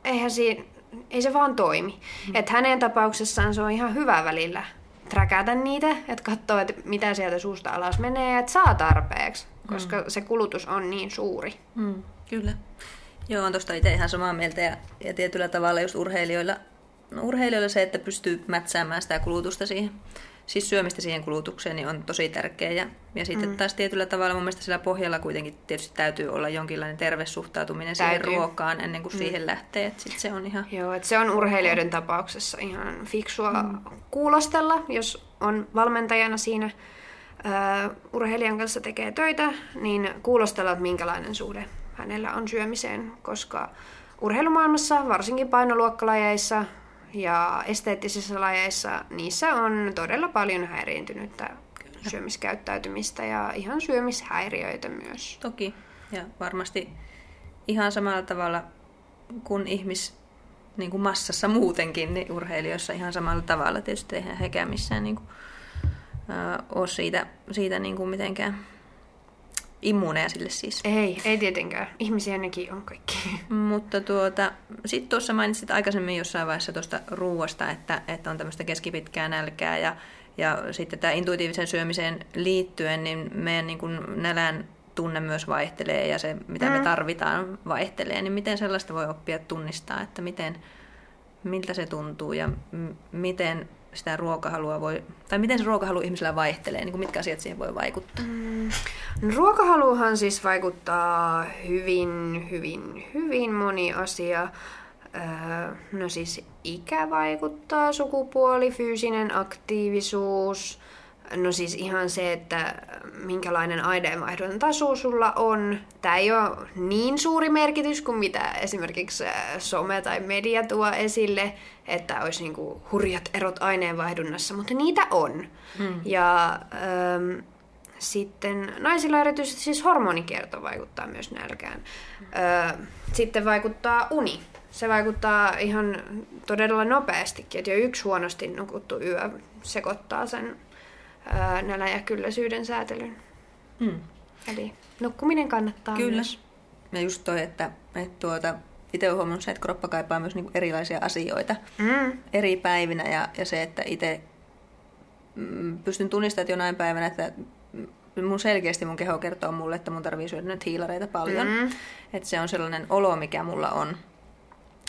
eihän siinä, ei se vaan toimi. Mm. Että hänen tapauksessaan se on ihan hyvä välillä träkätä niitä, että katsoo, että mitä sieltä suusta alas menee ja että saa tarpeeksi, koska mm. se kulutus on niin suuri. Mm, kyllä. Joo, on tuosta itse ihan samaa mieltä ja, ja tietyllä tavalla just urheilijoilla urheilijoille se, että pystyy mätsäämään sitä kulutusta siihen, siis syömistä siihen kulutukseen, niin on tosi tärkeä. Ja, ja sitten mm. taas tietyllä tavalla mun mielestä sillä pohjalla kuitenkin tietysti täytyy olla jonkinlainen terve suhtautuminen täytyy. siihen ruokaan ennen kuin mm. siihen lähtee. Että sit se on ihan... Joo, että se on urheilijoiden tapauksessa ihan fiksua mm. kuulostella, jos on valmentajana siinä Uh, urheilijan kanssa tekee töitä, niin kuulostella, että minkälainen suhde hänellä on syömiseen, koska urheilumaailmassa, varsinkin painoluokkalajeissa, ja esteettisissä lajeissa niissä on todella paljon häiriintynyttä syömiskäyttäytymistä ja ihan syömishäiriöitä myös. Toki, ja varmasti ihan samalla tavalla kuin ihmis niin kuin massassa muutenkin, niin urheilijoissa ihan samalla tavalla. Tietysti eihän hekään missään niin kuin, äh, ole siitä, siitä niin kuin mitenkään immuuneja sille siis. Ei, ei tietenkään. Ihmisiä nekin on kaikki. Mutta tuota, sitten tuossa mainitsit aikaisemmin jossain vaiheessa tuosta ruuasta, että, että on tämmöistä keskipitkää nälkää ja, ja sitten tämä intuitiivisen syömiseen liittyen, niin meidän niin kuin nälän tunne myös vaihtelee ja se, mitä mm. me tarvitaan, vaihtelee. Niin miten sellaista voi oppia tunnistaa, että miten, miltä se tuntuu ja m- miten sitä ruokahalua voi, tai miten se ruokahalu ihmisellä vaihtelee, niin kuin mitkä asiat siihen voi vaikuttaa? Mm. No, ruokahaluhan siis vaikuttaa hyvin, hyvin, hyvin moni asia. Öö, no siis ikä vaikuttaa, sukupuoli, fyysinen aktiivisuus, No siis ihan se, että minkälainen aineenvaihdon taso sulla on. Tämä ei ole niin suuri merkitys kuin mitä esimerkiksi some tai media tuo esille, että olisi niinku hurjat erot aineenvaihdunnassa, mutta niitä on. Hmm. Ja ähm, sitten naisilla erityisesti siis hormonikierto vaikuttaa myös nälkään. Hmm. sitten vaikuttaa uni. Se vaikuttaa ihan todella nopeastikin, että jo yksi huonosti nukuttu yö sekoittaa sen nälän ja kylläisyyden säätelyn. Mm. Eli nukkuminen kannattaa Kyllä. myös. Ja just toi, että, että tuota, itse olen huomannut se, että kroppa kaipaa myös niinku erilaisia asioita mm. eri päivinä ja, ja se, että itse mm, pystyn tunnistamaan jonain päivänä, että mun selkeästi mun keho kertoo mulle, että mun tarvii syödä nyt hiilareita paljon. Mm. Että se on sellainen olo, mikä mulla on.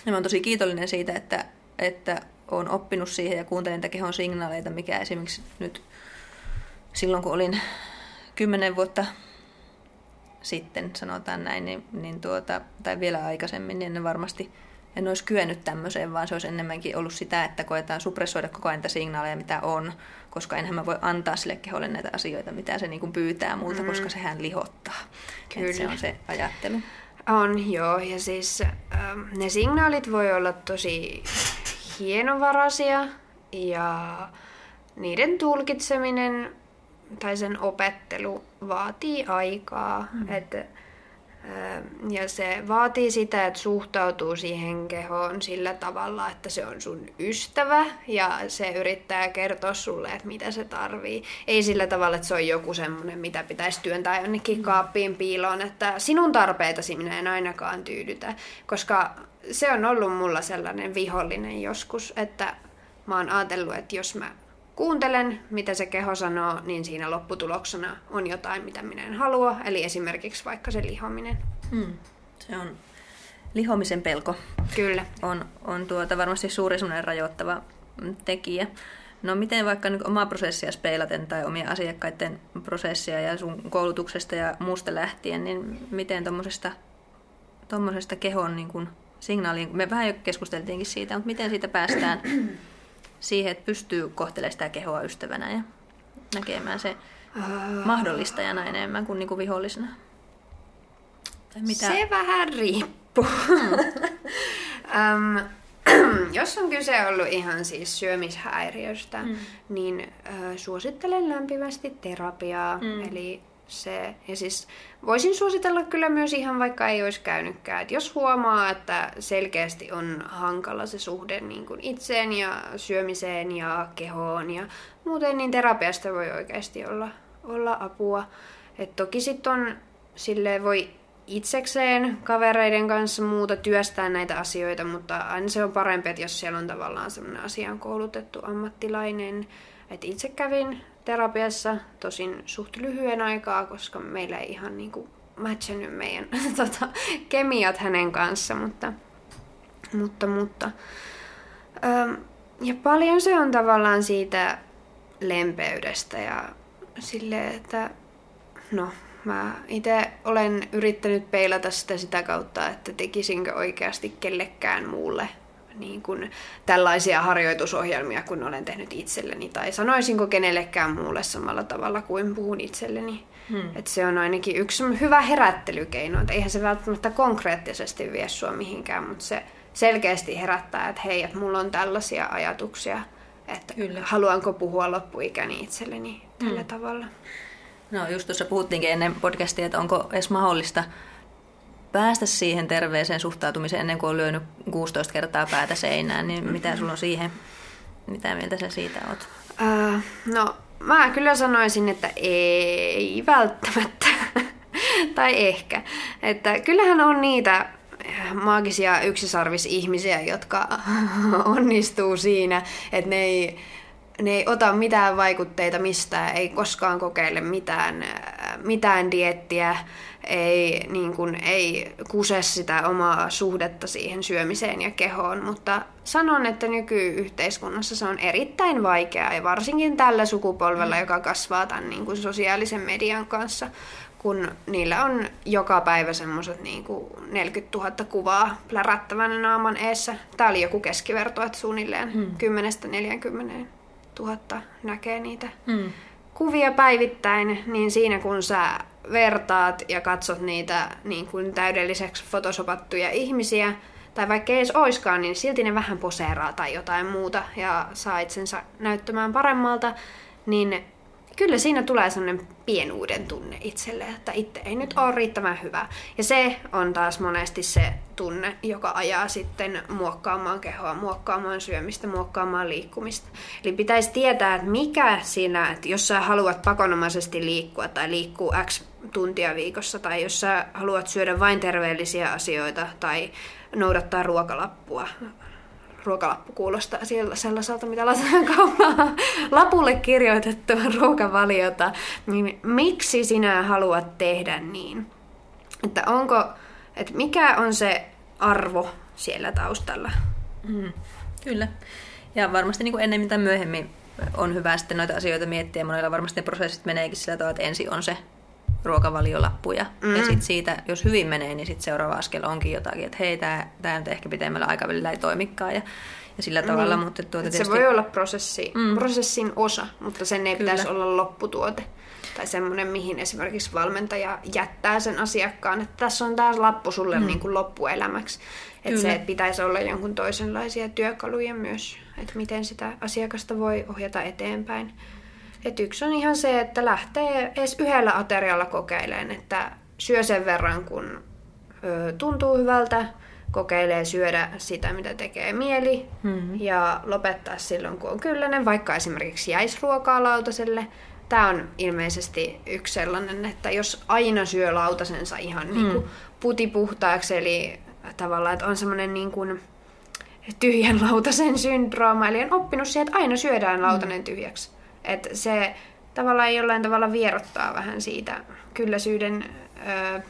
Ja mä oon tosi kiitollinen siitä, että, että olen oppinut siihen ja kuuntelen niitä kehon signaaleita, mikä esimerkiksi nyt silloin, kun olin kymmenen vuotta sitten, sanotaan näin, niin, niin tuota, tai vielä aikaisemmin, niin ne varmasti en olisi kyennyt tämmöiseen, vaan se olisi enemmänkin ollut sitä, että koetaan suppressoida koko ajan signaaleja, mitä on, koska enhän mä voi antaa sille keholle näitä asioita, mitä se niin kuin pyytää muuta, mm. koska sehän lihottaa. Kyllä. se on se ajattelu. On, joo. Ja siis ähm, ne signaalit voi olla tosi hienovaraisia ja niiden tulkitseminen tai sen opettelu vaatii aikaa. Mm. Et ja se vaatii sitä, että suhtautuu siihen kehoon sillä tavalla, että se on sun ystävä ja se yrittää kertoa sulle, että mitä se tarvii. Ei sillä tavalla, että se on joku semmoinen, mitä pitäisi työntää jonnekin kaappiin piiloon, että sinun tarpeitasi minä en ainakaan tyydytä. Koska se on ollut mulla sellainen vihollinen joskus, että mä oon ajatellut, että jos mä kuuntelen, mitä se keho sanoo, niin siinä lopputuloksena on jotain, mitä minä en halua, eli esimerkiksi vaikka se lihominen. Hmm. Se on lihomisen pelko. Kyllä. On, on tuota varmasti suuri rajoittava tekijä. No miten vaikka nyt omaa prosessia speilaten tai omia asiakkaiden prosessia ja sun koulutuksesta ja muusta lähtien, niin miten tuommoisesta tommosesta kehon niin kun signaaliin, me vähän jo keskusteltiinkin siitä, mutta miten siitä päästään siihen, että pystyy kohtelemaan sitä kehoa ystävänä ja näkemään se mahdollistajana enemmän kuin, niin kuin vihollisena? Tai mitä? Se vähän riippuu. um, jos on kyse ollut ihan siis syömishäiriöstä, mm. niin äh, suosittelen lämpimästi terapiaa. Mm. Eli se, ja siis voisin suositella kyllä myös ihan vaikka ei olisi käynytkään. Et jos huomaa, että selkeästi on hankala se suhde niin kuin itseen ja syömiseen ja kehoon ja muuten, niin terapiasta voi oikeasti olla, olla apua. Et toki sitten on, sille voi itsekseen kavereiden kanssa muuta työstää näitä asioita, mutta aina se on parempi, että jos siellä on tavallaan sellainen asiaan koulutettu ammattilainen. Et itse kävin terapiassa, tosin suht lyhyen aikaa, koska meillä ei ihan niinku matchannut meidän tota, kemiat hänen kanssa, mutta, mutta, mutta. Öm, ja paljon se on tavallaan siitä lempeydestä ja sille, että no, mä itse olen yrittänyt peilata sitä sitä kautta, että tekisinkö oikeasti kellekään muulle niin kuin tällaisia harjoitusohjelmia, kun olen tehnyt itselleni, tai sanoisinko kenellekään muulle samalla tavalla kuin puhun itselleni. Hmm. Et se on ainakin yksi hyvä herättelykeino, että eihän se välttämättä konkreettisesti vie sua mihinkään, mutta se selkeästi herättää, että hei, että mulla on tällaisia ajatuksia, että Kyllä. haluanko puhua loppuikäni itselleni tällä hmm. tavalla. No just tuossa puhuttiinkin ennen podcastia, että onko edes mahdollista päästä siihen terveeseen suhtautumiseen ennen kuin on lyönyt 16 kertaa päätä seinään, niin mitä sulla on siihen, mitä mieltä sä siitä oot? Uh, no, mä kyllä sanoisin, että ei välttämättä. tai ehkä. Että kyllähän on niitä maagisia yksisarvisihmisiä, jotka onnistuu siinä, että ne ei, ne ei ota mitään vaikutteita mistään, ei koskaan kokeile mitään, mitään diettiä, ei, niin kuin, ei kuse sitä omaa suhdetta siihen syömiseen ja kehoon, mutta sanon, että nykyyhteiskunnassa se on erittäin vaikeaa ja varsinkin tällä sukupolvella, mm. joka kasvaa tämän niin kuin sosiaalisen median kanssa, kun niillä on joka päivä semmoiset niin 40 000 kuvaa plärättävänä naaman eessä. Tämä oli joku keskiverto, että suunnilleen mm. 10-40 000 näkee niitä mm. kuvia päivittäin, niin siinä kun sä vertaat ja katsot niitä niin kuin täydelliseksi fotosopattuja ihmisiä, tai vaikka ei edes oiskaan, niin silti ne vähän poseeraa tai jotain muuta ja saa itsensä näyttämään paremmalta, niin kyllä siinä tulee sellainen pienuuden tunne itselle, että itse ei nyt ole riittävän hyvä. Ja se on taas monesti se tunne, joka ajaa sitten muokkaamaan kehoa, muokkaamaan syömistä, muokkaamaan liikkumista. Eli pitäisi tietää, että mikä siinä, että jos sä haluat pakonomaisesti liikkua tai liikkuu X tuntia viikossa, tai jos sä haluat syödä vain terveellisiä asioita tai noudattaa ruokalappua, ruokalappu kuulostaa sellaiselta, mitä laitetaan kaupaan lapulle kirjoitettua ruokavaliota, niin miksi sinä haluat tehdä niin? Että onko, että mikä on se arvo siellä taustalla. Mm, kyllä. Ja varmasti niin kuin ennemmin myöhemmin on hyvä sitten noita asioita miettiä. Monella varmasti ne prosessit meneekin sillä tavalla, että ensin on se ruokavaliolappu ja, mm. ja sit siitä, jos hyvin menee, niin sit seuraava askel onkin jotakin, että hei, tämä nyt ehkä pitemmällä aikavälillä ei toimikaan ja, ja sillä tavalla. Niin. Mutta tuota tietysti... Se voi olla prosessi, mm. prosessin osa, mutta sen ei Kyllä. pitäisi olla lopputuote tai semmoinen, mihin esimerkiksi valmentaja jättää sen asiakkaan, että tässä on taas lappu sulle mm. niin kuin loppuelämäksi. Että se että pitäisi olla jonkun toisenlaisia työkaluja myös, että miten sitä asiakasta voi ohjata eteenpäin. Et yksi on ihan se, että lähtee edes yhdellä aterialla kokeilemaan, että syö sen verran, kun ö, tuntuu hyvältä, kokeilee syödä sitä, mitä tekee mieli, mm-hmm. ja lopettaa silloin, kun on kylläinen, vaikka esimerkiksi jäisi ruokaa lautaselle. Tämä on ilmeisesti yksi sellainen, että jos aina syö lautasensa ihan mm. niin kuin putipuhtaaksi, eli tavallaan, että on semmoinen niin kuin tyhjän lautasen syndrooma, eli on oppinut siihen, että aina syödään lautanen mm. tyhjäksi. Että se tavallaan jollain tavalla vierottaa vähän siitä kylläisyyden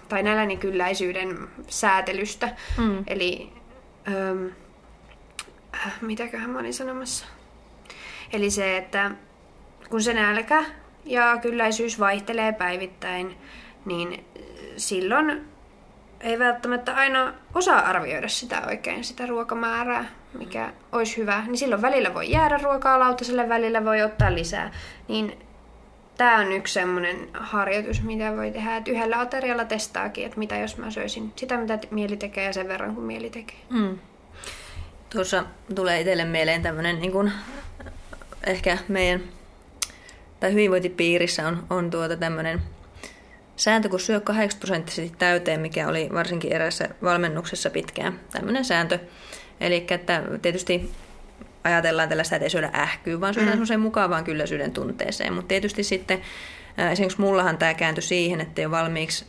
tai näläni kylläisyyden säätelystä. Mm. Eli ähm, mitäköhän mä olin sanomassa? Eli se, että kun se nälkä ja kylläisyys vaihtelee päivittäin, niin silloin ei välttämättä aina osaa arvioida sitä oikein, sitä ruokamäärää, mikä olisi hyvä. Niin silloin välillä voi jäädä ruokaa lautaselle, välillä voi ottaa lisää. Niin tämä on yksi semmoinen harjoitus, mitä voi tehdä, että yhdellä aterialla testaakin, että mitä jos mä söisin sitä, mitä mieli tekee ja sen verran, kun mieli tekee. Mm. Tuossa tulee itselle mieleen tämmöinen niin kuin, ehkä meidän tai hyvinvointipiirissä on, on tuota tämmöinen sääntö, kun syö 80 prosenttisesti täyteen, mikä oli varsinkin erässä valmennuksessa pitkään tämmöinen sääntö. Eli että tietysti ajatellaan tällaista, että ei syödä ähkyä, vaan syödään mm. semmoiseen mukavaan kylläisyyden tunteeseen. Mutta tietysti sitten Esimerkiksi mullahan tämä kääntyi siihen, että jo valmiiksi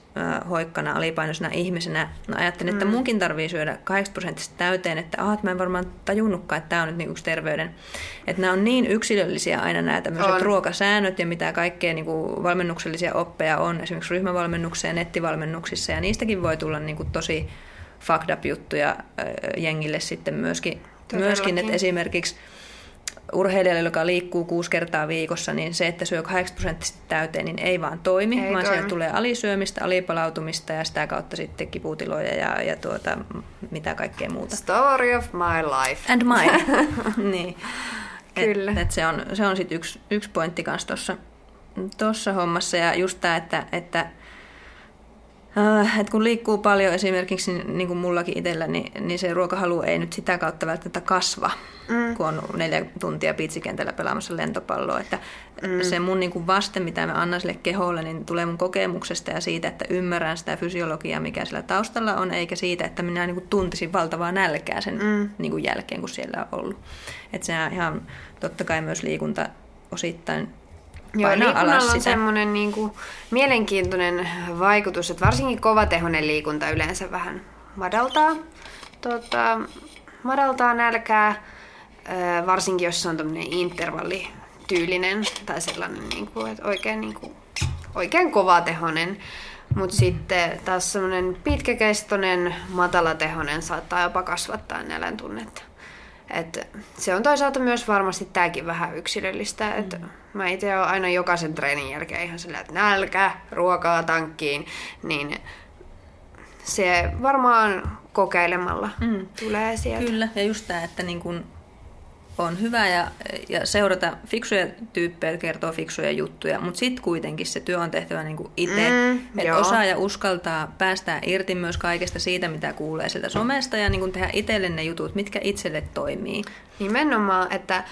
hoikkana alipainoisena ihmisenä no ajattelin, että mm. munkin tarvii syödä 80 prosenttisesti täyteen, että ah, mä en varmaan tajunnutkaan, että tämä on nyt niin yksi terveyden. Että nämä on niin yksilöllisiä aina nämä tämmöiset on. ruokasäännöt ja mitä kaikkea niin kuin valmennuksellisia oppeja on, esimerkiksi ryhmävalmennuksessa ja nettivalmennuksissa, ja niistäkin voi tulla niin kuin tosi fucked up juttuja jengille sitten myöskin, myöskin että esimerkiksi urheilijalle, joka liikkuu kuusi kertaa viikossa, niin se, että syö 80 prosenttisesti täyteen, niin ei vaan toimi, ei vaan toimi. sieltä tulee alisyömistä, alipalautumista ja sitä kautta sitten kiputiloja ja, ja tuota, mitä kaikkea muuta. Story of my life. And mine. niin. Kyllä. Et, et se on, se on sitten yksi, yksi pointti kanssa tuossa hommassa ja just tämä, että, että et kun liikkuu paljon esimerkiksi, niin, kuin mullakin itsellä, niin, niin se ruokahalu ei nyt sitä kautta välttämättä kasva, mm. kun on neljä tuntia piitsikentällä pelaamassa lentopalloa. Että mm. Se mun niin kuin vaste, mitä mä annan sille keholle, niin tulee mun kokemuksesta ja siitä, että ymmärrän sitä fysiologiaa, mikä sillä taustalla on, eikä siitä, että minä niin kuin tuntisin valtavaa nälkää sen mm. niin kuin jälkeen, kun siellä on ollut. Että se on ihan totta kai myös liikunta osittain Joo, liikunnalla on semmoinen niin kuin, mielenkiintoinen vaikutus, että varsinkin kovatehoinen liikunta yleensä vähän madaltaa, tota, madaltaa nälkää, varsinkin jos se on tämmöinen intervallityylinen tai sellainen niin kuin, että oikein, niin kuin, oikein kovatehoinen. Mutta sitten taas semmoinen pitkäkestoinen, matalatehoinen saattaa jopa kasvattaa nälän tunnetta. Et se on toisaalta myös varmasti tämäkin vähän yksilöllistä. Et mm. Mä itse olen aina jokaisen treenin jälkeen ihan sillä, että nälkä, ruokaa tankkiin, niin se varmaan kokeilemalla mm. tulee sieltä. Kyllä, ja just tämä, että niin kun on hyvä ja, ja seurata fiksuja tyyppejä, kertoo fiksuja juttuja, mutta sitten kuitenkin se työ on tehtävä niinku itse, mm, että osaa ja uskaltaa päästää irti myös kaikesta siitä, mitä kuulee sieltä somesta ja niinku tehdä itselle ne jutut, mitkä itselle toimii. Nimenomaan, että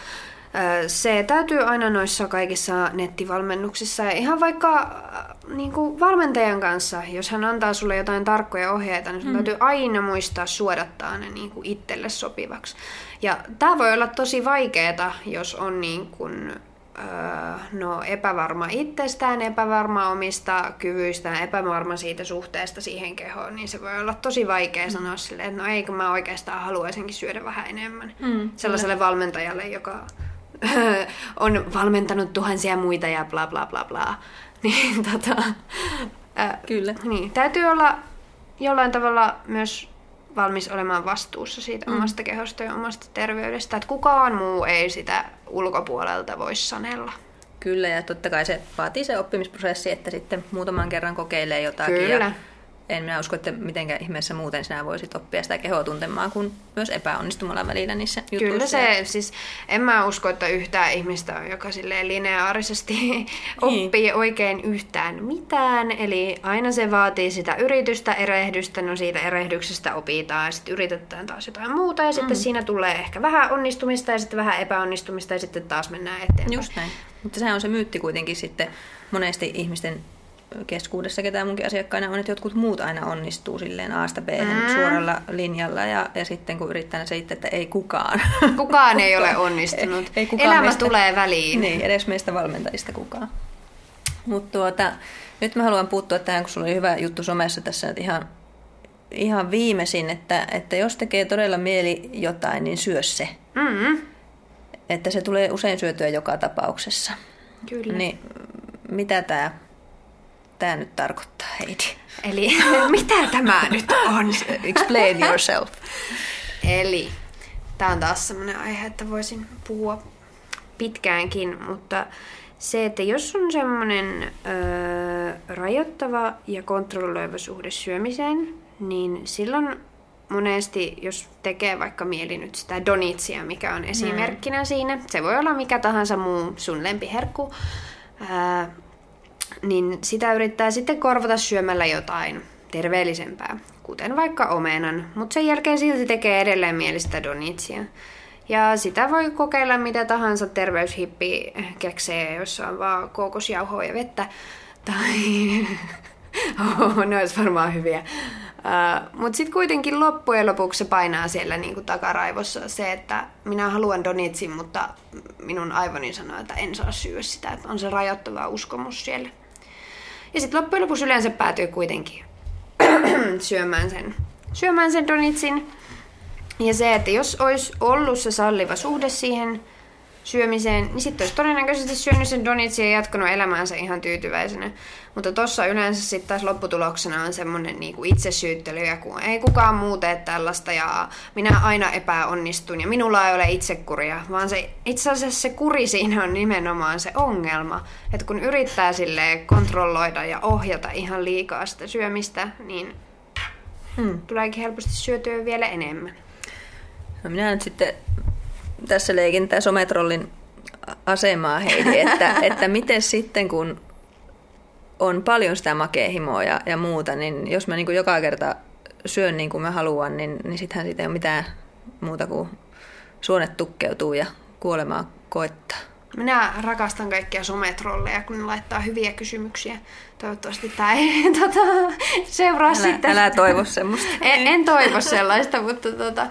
se täytyy aina noissa kaikissa nettivalmennuksissa ja ihan vaikka niin kuin valmentajan kanssa, jos hän antaa sulle jotain tarkkoja ohjeita, niin sun mm. täytyy aina muistaa suodattaa ne niin kuin itselle sopivaksi. Ja tämä voi olla tosi vaikeaa, jos on niin kuin, no, epävarma itsestään, epävarma omista kyvyistään, epävarma siitä suhteesta siihen kehoon, niin se voi olla tosi vaikea mm. sanoa silleen, että no eikö mä oikeastaan haluaisinkin syödä vähän enemmän. Mm, Sellaiselle kyllä. valmentajalle, joka on valmentanut tuhansia muita ja bla bla bla bla. Niin, tota, Kyllä. Niin, täytyy olla jollain tavalla myös valmis olemaan vastuussa siitä mm. omasta kehosta ja omasta terveydestä. Että kukaan muu ei sitä ulkopuolelta voi sanella. Kyllä, ja totta kai se vaatii se oppimisprosessi, että sitten muutaman kerran kokeilee jotakin. Kyllä. Ja en minä usko, että mitenkään ihmeessä muuten sinä voisit oppia sitä kehoa tuntemaan, kun myös epäonnistumalla välillä niissä jutuissa. Kyllä se, siis en mä usko, että yhtään ihmistä on, joka silleen lineaarisesti oppii oikein yhtään mitään. Eli aina se vaatii sitä yritystä, erehdystä, no siitä erehdyksestä opitaan ja sitten yritetään taas jotain muuta ja sitten mm. siinä tulee ehkä vähän onnistumista ja sitten vähän epäonnistumista ja sitten taas mennään eteenpäin. Just näin. Mutta sehän on se myytti kuitenkin sitten monesti ihmisten keskuudessa, ketä munkin asiakkaina on, että jotkut muut aina onnistuu silleen A-sta B mm. suoralla linjalla ja, ja sitten kun yrittää selittää, että ei kukaan. Kukaan ei ole onnistunut. ei, ei kukaan Elämä meistä, tulee väliin. Niin, edes meistä valmentajista kukaan. Mutta tuota, nyt mä haluan puuttua tähän, kun sulla oli hyvä juttu somessa tässä, että ihan, ihan viimeisin, että, että jos tekee todella mieli jotain, niin syö se. Mm-hmm. Että se tulee usein syötyä joka tapauksessa. Kyllä. Niin mitä tämä tämä nyt tarkoittaa, Heidi? Eli mitä tämä nyt on? Explain yourself. Eli tämä on taas sellainen aihe, että voisin puhua pitkäänkin, mutta se, että jos on semmoinen öö, rajoittava ja kontrolloiva suhde syömiseen, niin silloin monesti, jos tekee vaikka mieli nyt sitä donitsia, mikä on esimerkkinä mm. siinä, se voi olla mikä tahansa muu sun lempiherkku, ää, niin sitä yrittää sitten korvata syömällä jotain terveellisempää, kuten vaikka omenan, mutta sen jälkeen silti tekee edelleen mielistä donitsia. Ja sitä voi kokeilla mitä tahansa terveyshippi keksee, jossa on vaan kookosjauhoa ja vettä. Tai... oh, ne olisi varmaan hyviä. Mutta sitten kuitenkin loppujen lopuksi se painaa siellä niinku takaraivossa se, että minä haluan donitsin, mutta minun aivoni sanoo, että en saa syödä sitä. Että on se rajoittava uskomus siellä. Ja sitten loppujen lopuksi yleensä päätyy kuitenkin syömään sen, syömään sen donitsin. Ja se, että jos olisi ollut se salliva suhde siihen syömiseen, niin sitten olisi todennäköisesti syönyt sen donitsin ja jatkanut elämäänsä ihan tyytyväisenä. Mutta tuossa yleensä sitten taas lopputuloksena on semmoinen niinku itsesyyttely ja kun ei kukaan muu tee tällaista ja minä aina epäonnistun ja minulla ei ole itsekuria, vaan se, itse asiassa se kuri siinä on nimenomaan se ongelma. Että kun yrittää sille kontrolloida ja ohjata ihan liikaa sitä syömistä, niin hmm. tuleekin helposti syötyä vielä enemmän. No minä nyt sitten tässä leikin tämä sometrollin asemaa Heidi, että, että miten sitten kun on paljon sitä makehimoa ja, ja muuta, niin jos mä niin kuin joka kerta syön niin kuin mä haluan, niin, niin sittenhän siitä ei ole mitään muuta kuin suonet tukkeutuu ja kuolemaa koittaa. Minä rakastan kaikkia sometrolleja, kun ne laittaa hyviä kysymyksiä. Toivottavasti tämä ei tota, seuraa älä, sitten. Älä toivo semmoista. En, en toivo sellaista, mutta tota,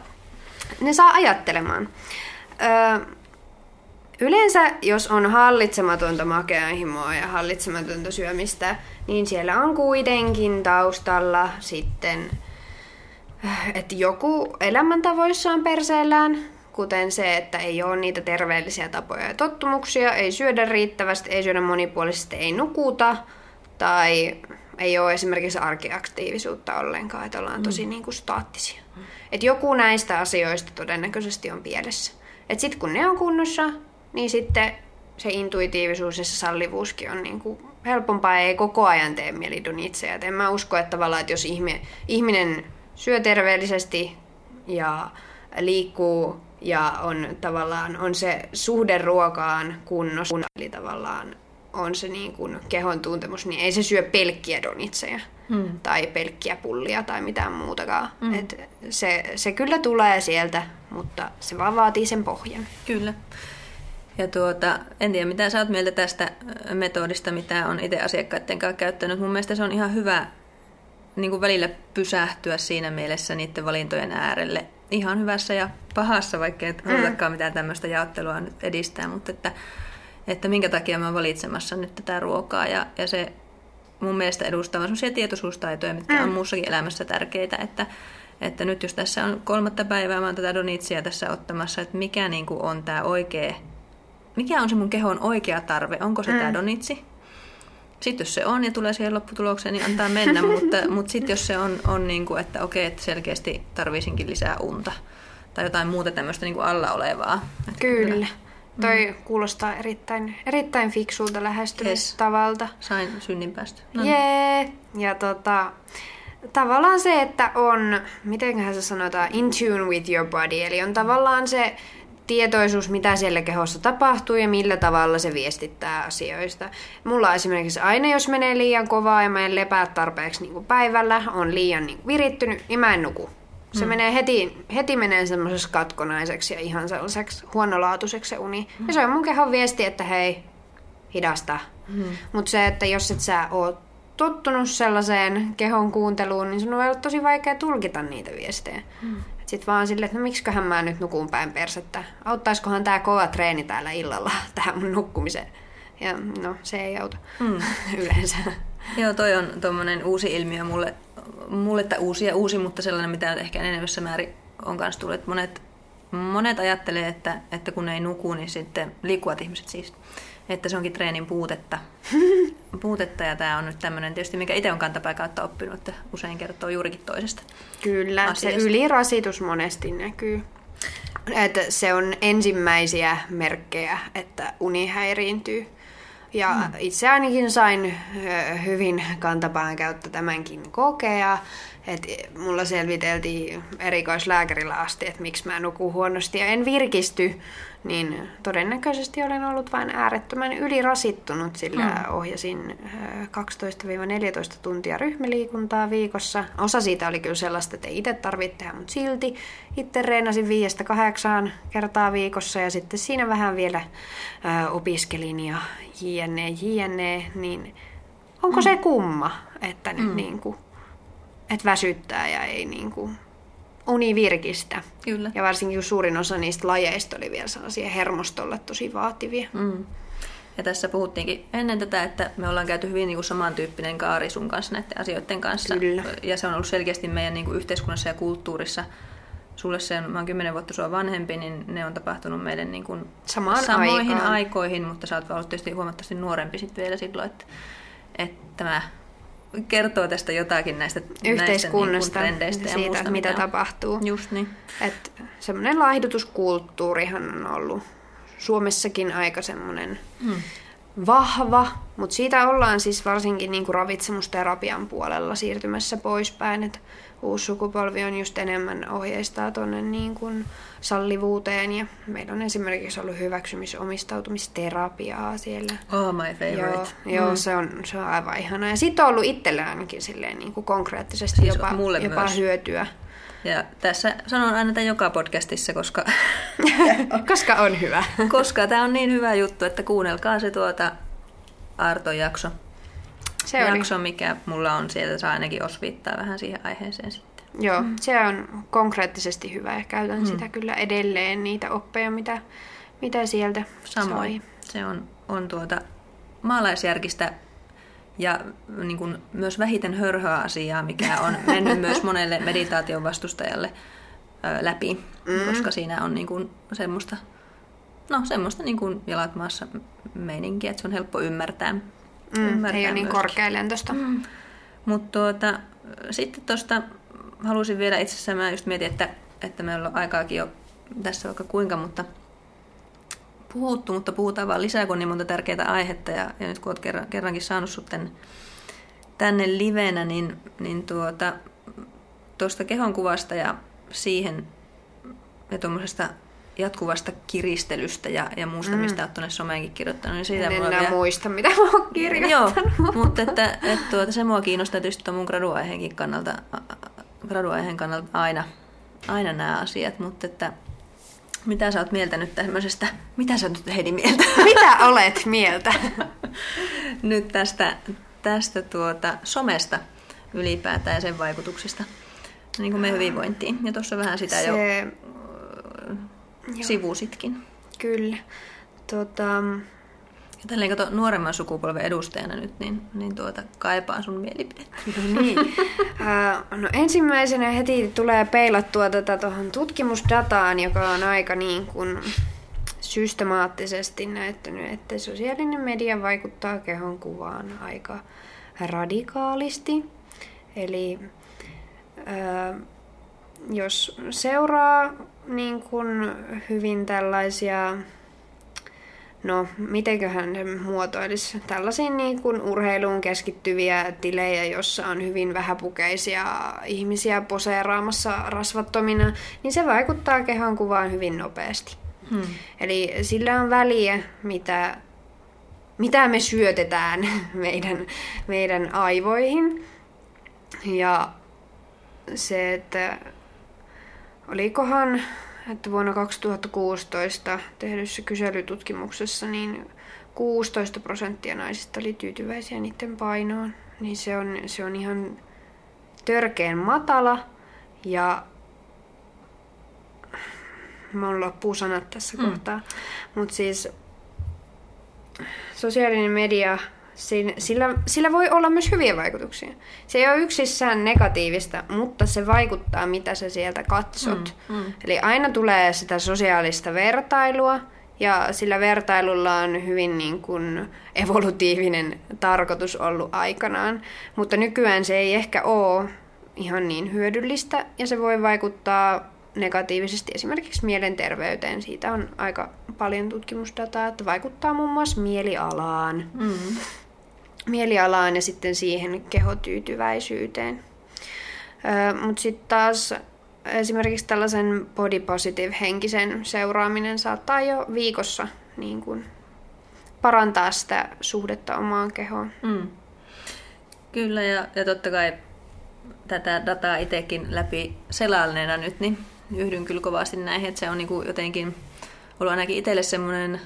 ne saa ajattelemaan. Öö, yleensä, jos on hallitsematonta makeahimoa ja hallitsematonta syömistä, niin siellä on kuitenkin taustalla sitten, että joku elämäntavoissa on perseellään, kuten se, että ei ole niitä terveellisiä tapoja ja tottumuksia, ei syödä riittävästi, ei syödä monipuolisesti, ei nukuta, tai ei ole esimerkiksi arkiaktiivisuutta ollenkaan, että ollaan tosi mm. niin kuin staattisia. Mm. Et joku näistä asioista todennäköisesti on pielessä. Et sitten kun ne on kunnossa, niin sitten se intuitiivisuus ja se sallivuuskin on niin kuin helpompaa ei koko ajan tee mieli donitseja. Et en mä usko, että tavallaan, että jos ihminen, ihminen syö terveellisesti ja liikkuu ja on tavallaan on se suhde ruokaan kunnossa, eli tavallaan on se niin kuin kehon tuntemus, niin ei se syö pelkkiä donitseja mm. tai pelkkiä pullia tai mitään muutakaan. Mm. Et se, se kyllä tulee sieltä, mutta se vaan vaatii sen pohjan. Kyllä. Ja tuota, en tiedä, mitä sä oot mieltä tästä metodista, mitä on itse asiakkaiden kanssa käyttänyt. Mun mielestä se on ihan hyvä niin kuin välillä pysähtyä siinä mielessä niiden valintojen äärelle. Ihan hyvässä ja pahassa, vaikka et halutakaan mm. mitään tämmöistä jaottelua nyt edistää, mutta että, että minkä takia mä oon valitsemassa nyt tätä ruokaa. Ja, ja se mun mielestä edustaa sellaisia tietoisuustaitoja, mitkä mm. on muussakin elämässä tärkeitä, että, että nyt jos tässä on kolmatta päivää, mä oon tätä donitsia tässä ottamassa, että mikä niin kuin on tämä oikea, mikä on se mun kehon oikea tarve, onko se mm. tämä donitsi? sitten jos se on ja tulee siihen lopputulokseen, niin antaa mennä, mutta, mutta sitten jos se on, on niin kuin, että okei, että selkeästi tarvisinkin lisää unta tai jotain muuta tämmöistä niin kuin alla olevaa. Että Kyllä. kyllä. Toi mm. kuulostaa erittäin, erittäin fiksulta lähestymistavalta. Yes. Sain synninpäästä. No. Jee! Yeah. Ja tota, tavallaan se, että on, mitenköhän se sanotaan, in tune with your body. Eli on tavallaan se tietoisuus, mitä siellä kehossa tapahtuu ja millä tavalla se viestittää asioista. Mulla esimerkiksi aina, jos menee liian kovaa ja mä en lepää tarpeeksi niin kuin päivällä, on liian niin kuin virittynyt, niin mä en nuku. Se mm. menee heti, heti menee semmoisessa katkonaiseksi ja ihan sellaiseksi huonolaatuiseksi se uni. Mm. Ja se on mun kehon viesti, että hei, hidasta. Mm. Mutta se, että jos et sä oot tottunut sellaiseen kehon kuunteluun, niin sun on ollut tosi vaikea tulkita niitä viestejä. Mm. Sitten vaan silleen, että no miksiköhän mä nyt nukun päin persettä. Auttaisikohan tää kova treeni täällä illalla tähän mun nukkumiseen. Ja no, se ei auta mm. yleensä. Joo, toi on tuommoinen uusi ilmiö mulle, mulle tai uusi ja uusi, mutta sellainen, mitä ehkä enemmässä määrin on kanssa tullut. Monet, monet ajattelee, että, että kun ei nuku, niin sitten liikkuvat ihmiset siis, että se onkin treenin puutetta. puutetta ja tämä on nyt tämmöinen tietysti, mikä itse on kantapää kautta oppinut, että usein kertoo juurikin toisesta Kyllä, asiasta. se ylirasitus monesti näkyy. Että se on ensimmäisiä merkkejä, että uni häiriintyy. Ja mm. itse ainakin sain hyvin kantapään käyttä tämänkin kokea. Et mulla selviteltiin erikoislääkärillä asti, että miksi mä nukun huonosti ja en virkisty niin todennäköisesti olen ollut vain äärettömän ylirasittunut, sillä mm. ohjasin 12-14 tuntia ryhmäliikuntaa viikossa. Osa siitä oli kyllä sellaista, että ei itse tarvitse tehdä, mutta silti itse reenasin 5-8 kertaa viikossa ja sitten siinä vähän vielä ää, opiskelin ja jne, jne, niin onko mm. se kumma, että nyt mm. niin kuin, että väsyttää ja ei niin kuin univirkistä. Kyllä. Ja varsinkin kun suurin osa niistä lajeista oli vielä sellaisia hermostolle tosi vaativia. Mm. Ja tässä puhuttiinkin ennen tätä, että me ollaan käyty hyvin niin kuin samantyyppinen kaari sun kanssa näiden asioiden kanssa. Kyllä. Ja se on ollut selkeästi meidän niin kuin yhteiskunnassa ja kulttuurissa. Sulle se on, mä oon kymmenen vuotta sua vanhempi, niin ne on tapahtunut meidän niin kuin Samaan samoihin aikaan. aikoihin, mutta sä oot ollut tietysti huomattavasti nuorempi sitten vielä silloin, että, että tämä kertoo tästä jotakin näistä yhteiskunnasta, näistä, niin siitä, ja muusta, mitä, mitä tapahtuu. Just niin. Et semmoinen laihdutuskulttuurihan on ollut Suomessakin aika semmoinen hmm. vahva, mutta siitä ollaan siis varsinkin niin kuin ravitsemusterapian puolella siirtymässä poispäin. Et uusi sukupolvi on just enemmän ohjeistaa tuonne niin kuin sallivuuteen ja meillä on esimerkiksi ollut hyväksymisomistautumisterapiaa siellä. Oh, my favorite. Joo, mm. joo se, on, se on aivan ihana. Ja sitten on ollut itselle ainakin silleen niin kuin konkreettisesti siis jopa, mulle jopa myös. hyötyä. Ja tässä sanon aina tämän joka podcastissa, koska... koska on hyvä. koska tämä on niin hyvä juttu, että kuunnelkaa se tuota Arton jakso. Se jakso, oli. mikä mulla on sieltä, saa ainakin osviittaa vähän siihen aiheeseen sitten. Joo, mm. se on konkreettisesti hyvä ja käytän mm. sitä kyllä edelleen, niitä oppeja, mitä, mitä sieltä Samoin. Sai. Se on, on tuota maalaisjärkistä ja niin kuin myös vähiten hörhöä asiaa, mikä on mennyt myös monelle meditaation vastustajalle ö, läpi, mm. koska siinä on niin kuin semmoista, no, semmoista niin kuin jalat maassa meininkiä, että se on helppo ymmärtää. Mm, ei ole niin korkealentosta. Mm. Mutta tuota, sitten tuosta halusin vielä itse asiassa, mä just mietin, että, että meillä on aikaakin jo tässä vaikka kuinka, mutta puhuttu, mutta puhutaan vaan lisää, kun on niin monta tärkeää aihetta. Ja, ja nyt kun olet kerran, kerrankin saanut sut tänne, tänne livenä, niin, niin tuota, tuosta kehonkuvasta ja siihen ja tuommoisesta jatkuvasta kiristelystä ja, ja muusta, mm. mistä olet tuonne someenkin kirjoittanut. Niin siitä en enää vielä... muista, mitä mä oon kirjoittanut. Joo, mutta että, että tuota, se mua kiinnostaa tietysti tuon mun graduaiheenkin kannalta graduaiheen kannalta aina, aina nämä asiat, mutta että mitä sä oot mieltä nyt tämmöisestä, mitä sä nyt Heidi mieltä? Mitä olet mieltä? nyt tästä, tästä tuota somesta ylipäätään ja sen vaikutuksista niin kuin me hyvinvointiin. Ja tuossa vähän sitä Se... jo, jo sivusitkin. Kyllä. Tota, ja tälleen kato nuoremman sukupolven edustajana nyt, niin, niin tuota, kaipaan sun mielipidettä. No niin. uh, no ensimmäisenä heti tulee peilattua tätä tuohon tutkimusdataan, joka on aika niin kuin systemaattisesti näyttänyt, että sosiaalinen media vaikuttaa kehon kuvaan aika radikaalisti. Eli ää, jos seuraa niin kuin hyvin tällaisia no mitenköhän se muotoilisi, tällaisia niin kuin urheiluun keskittyviä tilejä, jossa on hyvin vähäpukeisia ihmisiä poseeraamassa rasvattomina, niin se vaikuttaa kehon kuvaan hyvin nopeasti. Hmm. Eli sillä on väliä, mitä, mitä me syötetään meidän, meidän aivoihin. Ja se, että olikohan että vuonna 2016 tehdyssä kyselytutkimuksessa niin 16 prosenttia naisista oli tyytyväisiä niiden painoon. Niin se on, se on ihan törkeen matala ja mun loppuu sanat tässä mm. kohtaa. Mutta siis sosiaalinen media sillä, sillä voi olla myös hyviä vaikutuksia. Se ei ole yksissään negatiivista, mutta se vaikuttaa, mitä sä sieltä katsot. Mm, mm. Eli aina tulee sitä sosiaalista vertailua, ja sillä vertailulla on hyvin niin kuin evolutiivinen tarkoitus ollut aikanaan. Mutta nykyään se ei ehkä ole ihan niin hyödyllistä, ja se voi vaikuttaa negatiivisesti esimerkiksi mielenterveyteen. Siitä on aika paljon tutkimusdataa, että vaikuttaa muun muassa mielialaan. Mm mielialaan ja sitten siihen kehotyytyväisyyteen. Mutta sitten taas esimerkiksi tällaisen body positive henkisen seuraaminen saattaa jo viikossa niin kun, parantaa sitä suhdetta omaan kehoon. Mm. Kyllä, ja, ja totta kai tätä dataa itsekin läpi selailleena nyt, niin yhdyn kyllä kovasti näihin, että se on niin kuin jotenkin ollut ainakin itselle semmoinen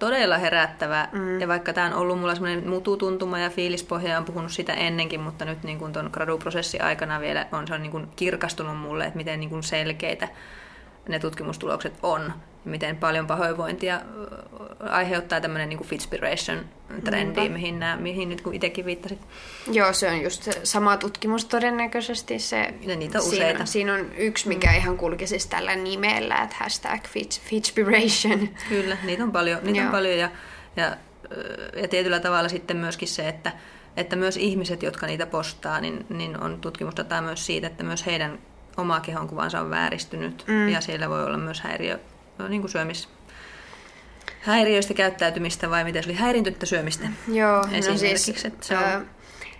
todella herättävä. Mm. Ja vaikka tämä on ollut mulla semmoinen mututuntuma ja fiilispohja, on puhunut sitä ennenkin, mutta nyt niin kuin ton graduprosessin aikana vielä on, se on niin kuin kirkastunut mulle, että miten niin kuin selkeitä ne tutkimustulokset on miten paljon pahoinvointia aiheuttaa tämmöinen niin Fitspiration-trendi, mihin, nämä, mihin nyt kun itsekin viittasit. Joo, se on just se sama tutkimus todennäköisesti. Se, ja niitä on useita. Siinä, siinä on yksi, mikä mm. ihan kulki siis tällä nimellä, että hashtag Fitspiration. Kyllä, niitä on paljon, niitä on paljon ja, ja, ja tietyllä tavalla sitten myöskin se, että että myös ihmiset, jotka niitä postaa, niin, niin on tutkimusdataa myös siitä, että myös heidän oma kehonkuvansa on vääristynyt mm. ja siellä voi olla myös häiriö niin kuin syömis, häiriöistä käyttäytymistä vai miten se oli häirintynyttä syömistä. Joo, no no siis, että se on ää,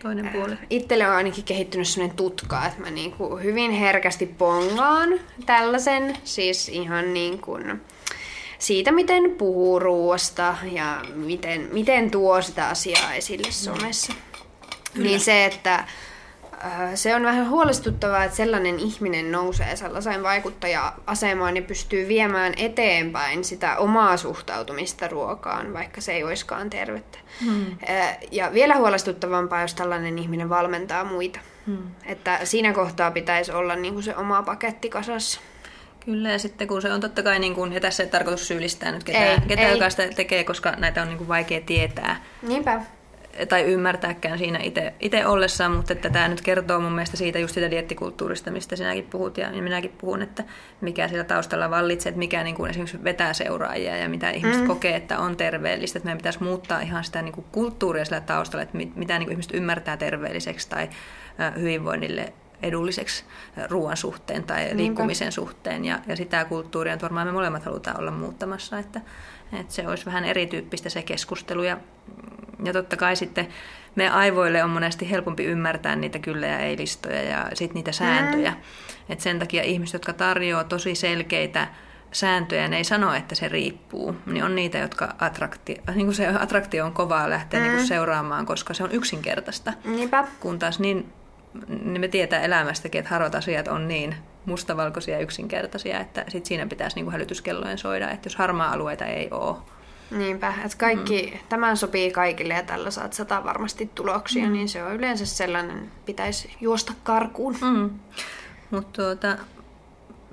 toinen puoli. Itselle on ainakin kehittynyt sellainen tutka, että mä niin kuin hyvin herkästi pongaan tällaisen, siis ihan niin kuin siitä, miten puhuu ruoasta ja miten, miten tuo sitä asiaa esille somessa. Mm. Niin se, että se on vähän huolestuttavaa, että sellainen ihminen nousee sellaiseen vaikuttaja-asemaan ja pystyy viemään eteenpäin sitä omaa suhtautumista ruokaan, vaikka se ei olisikaan tervettä. Hmm. Äh, ja vielä huolestuttavampaa, jos tällainen ihminen valmentaa muita. Hmm. Että siinä kohtaa pitäisi olla niin kuin se oma paketti kasassa. Kyllä, ja sitten kun se on totta kai, niin kuin, ja tässä ei tarkoitus syyllistää nyt ketään, ei, ketään ei. joka sitä tekee, koska näitä on niin kuin vaikea tietää. Niinpä tai ymmärtääkään siinä itse ollessaan, mutta että tämä nyt kertoo mun mielestä siitä just sitä diettikulttuurista, mistä sinäkin puhut ja minäkin puhun, että mikä siellä taustalla vallitsee, että mikä niin kuin esimerkiksi vetää seuraajia ja mitä ihmiset mm. kokee, että on terveellistä, että meidän pitäisi muuttaa ihan sitä niin kuin kulttuuria sillä taustalla, että mitä niin kuin ihmiset ymmärtää terveelliseksi tai hyvinvoinnille edulliseksi ruoan suhteen tai Niinpä. liikkumisen suhteen. Ja, ja sitä kulttuuria varmaan me molemmat halutaan olla muuttamassa, että, että se olisi vähän erityyppistä se keskustelu. Ja ja totta kai sitten me aivoille on monesti helpompi ymmärtää niitä kyllä ja ei-listoja ja sitten niitä sääntöjä. Mm. Et sen takia ihmiset, jotka tarjoaa tosi selkeitä sääntöjä, ne ei sano, että se riippuu, niin on niitä, jotka attrakti, niin kuin se attraktio on kovaa lähteä mm. niin kuin seuraamaan, koska se on yksinkertaista. Niinpä. Kun taas niin, niin me tietää elämästäkin, että harvat asiat on niin mustavalkoisia ja yksinkertaisia, että sit siinä pitäisi niin kuin hälytyskellojen soida, että jos harmaa alueita ei ole, Niinpä, että kaikki, mm. tämän sopii kaikille ja tällä saat sata varmasti tuloksia, mm. niin se on yleensä sellainen, pitäisi juosta karkuun. Mm. Mutta tuota,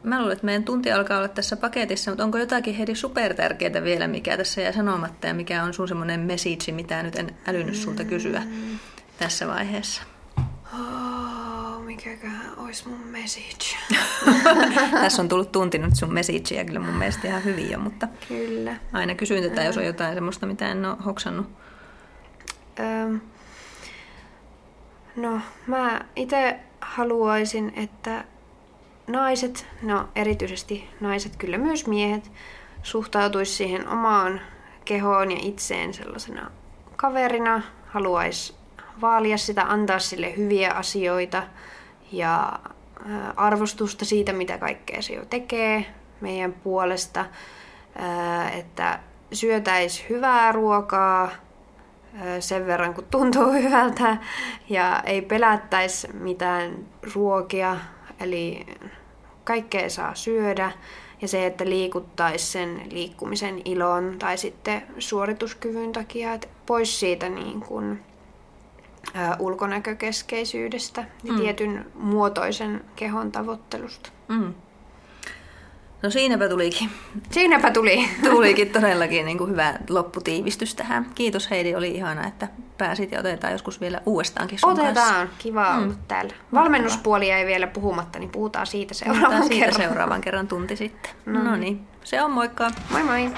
mä luulen, että meidän tunti alkaa olla tässä paketissa, mutta onko jotakin Heidi supertärkeää vielä, mikä tässä jää sanomatta ja mikä on sun semmoinen message, mitä nyt en älynyt sulta kysyä mm. tässä vaiheessa? Oh, Mikäköhän olisi mun message? Tässä on tullut tunti nyt sun messageja kyllä mun mielestä ihan hyvin jo, mutta Kyllä. aina kysyn tätä, jos on jotain semmoista, mitä en ole hoksannut. Öm, no, mä itse haluaisin, että naiset, no erityisesti naiset, kyllä myös miehet, suhtautuisi siihen omaan kehoon ja itseen sellaisena kaverina, haluaisi vaalia sitä, antaa sille hyviä asioita ja ö, arvostusta siitä, mitä kaikkea se jo tekee meidän puolesta, Ö, että syötäisi hyvää ruokaa, ö, sen verran kun tuntuu hyvältä ja ei pelättäisi mitään ruokia, eli kaikkea saa syödä. Ja se, että liikuttaisi sen liikkumisen ilon tai sitten suorituskyvyn takia että pois siitä niin kuin, ulkonäkökeskeisyydestä ja Mm. tietyn muotoisen kehon tavoittelusta. Mm. No siinäpä tulikin, Siinäpä tuli. tulikin todellakin niin kuin hyvä lopputiivistys tähän. Kiitos Heidi, oli ihana, että pääsit ja otetaan joskus vielä uudestaankin sun kanssa. Otetaan. Kiva mm. olla täällä. Valmennuspuoli ei vielä puhumatta, niin puhutaan siitä seuraavan Puhutaan siitä kerran. seuraavan kerran tunti sitten. No No niin, se on moikka! Moi moi!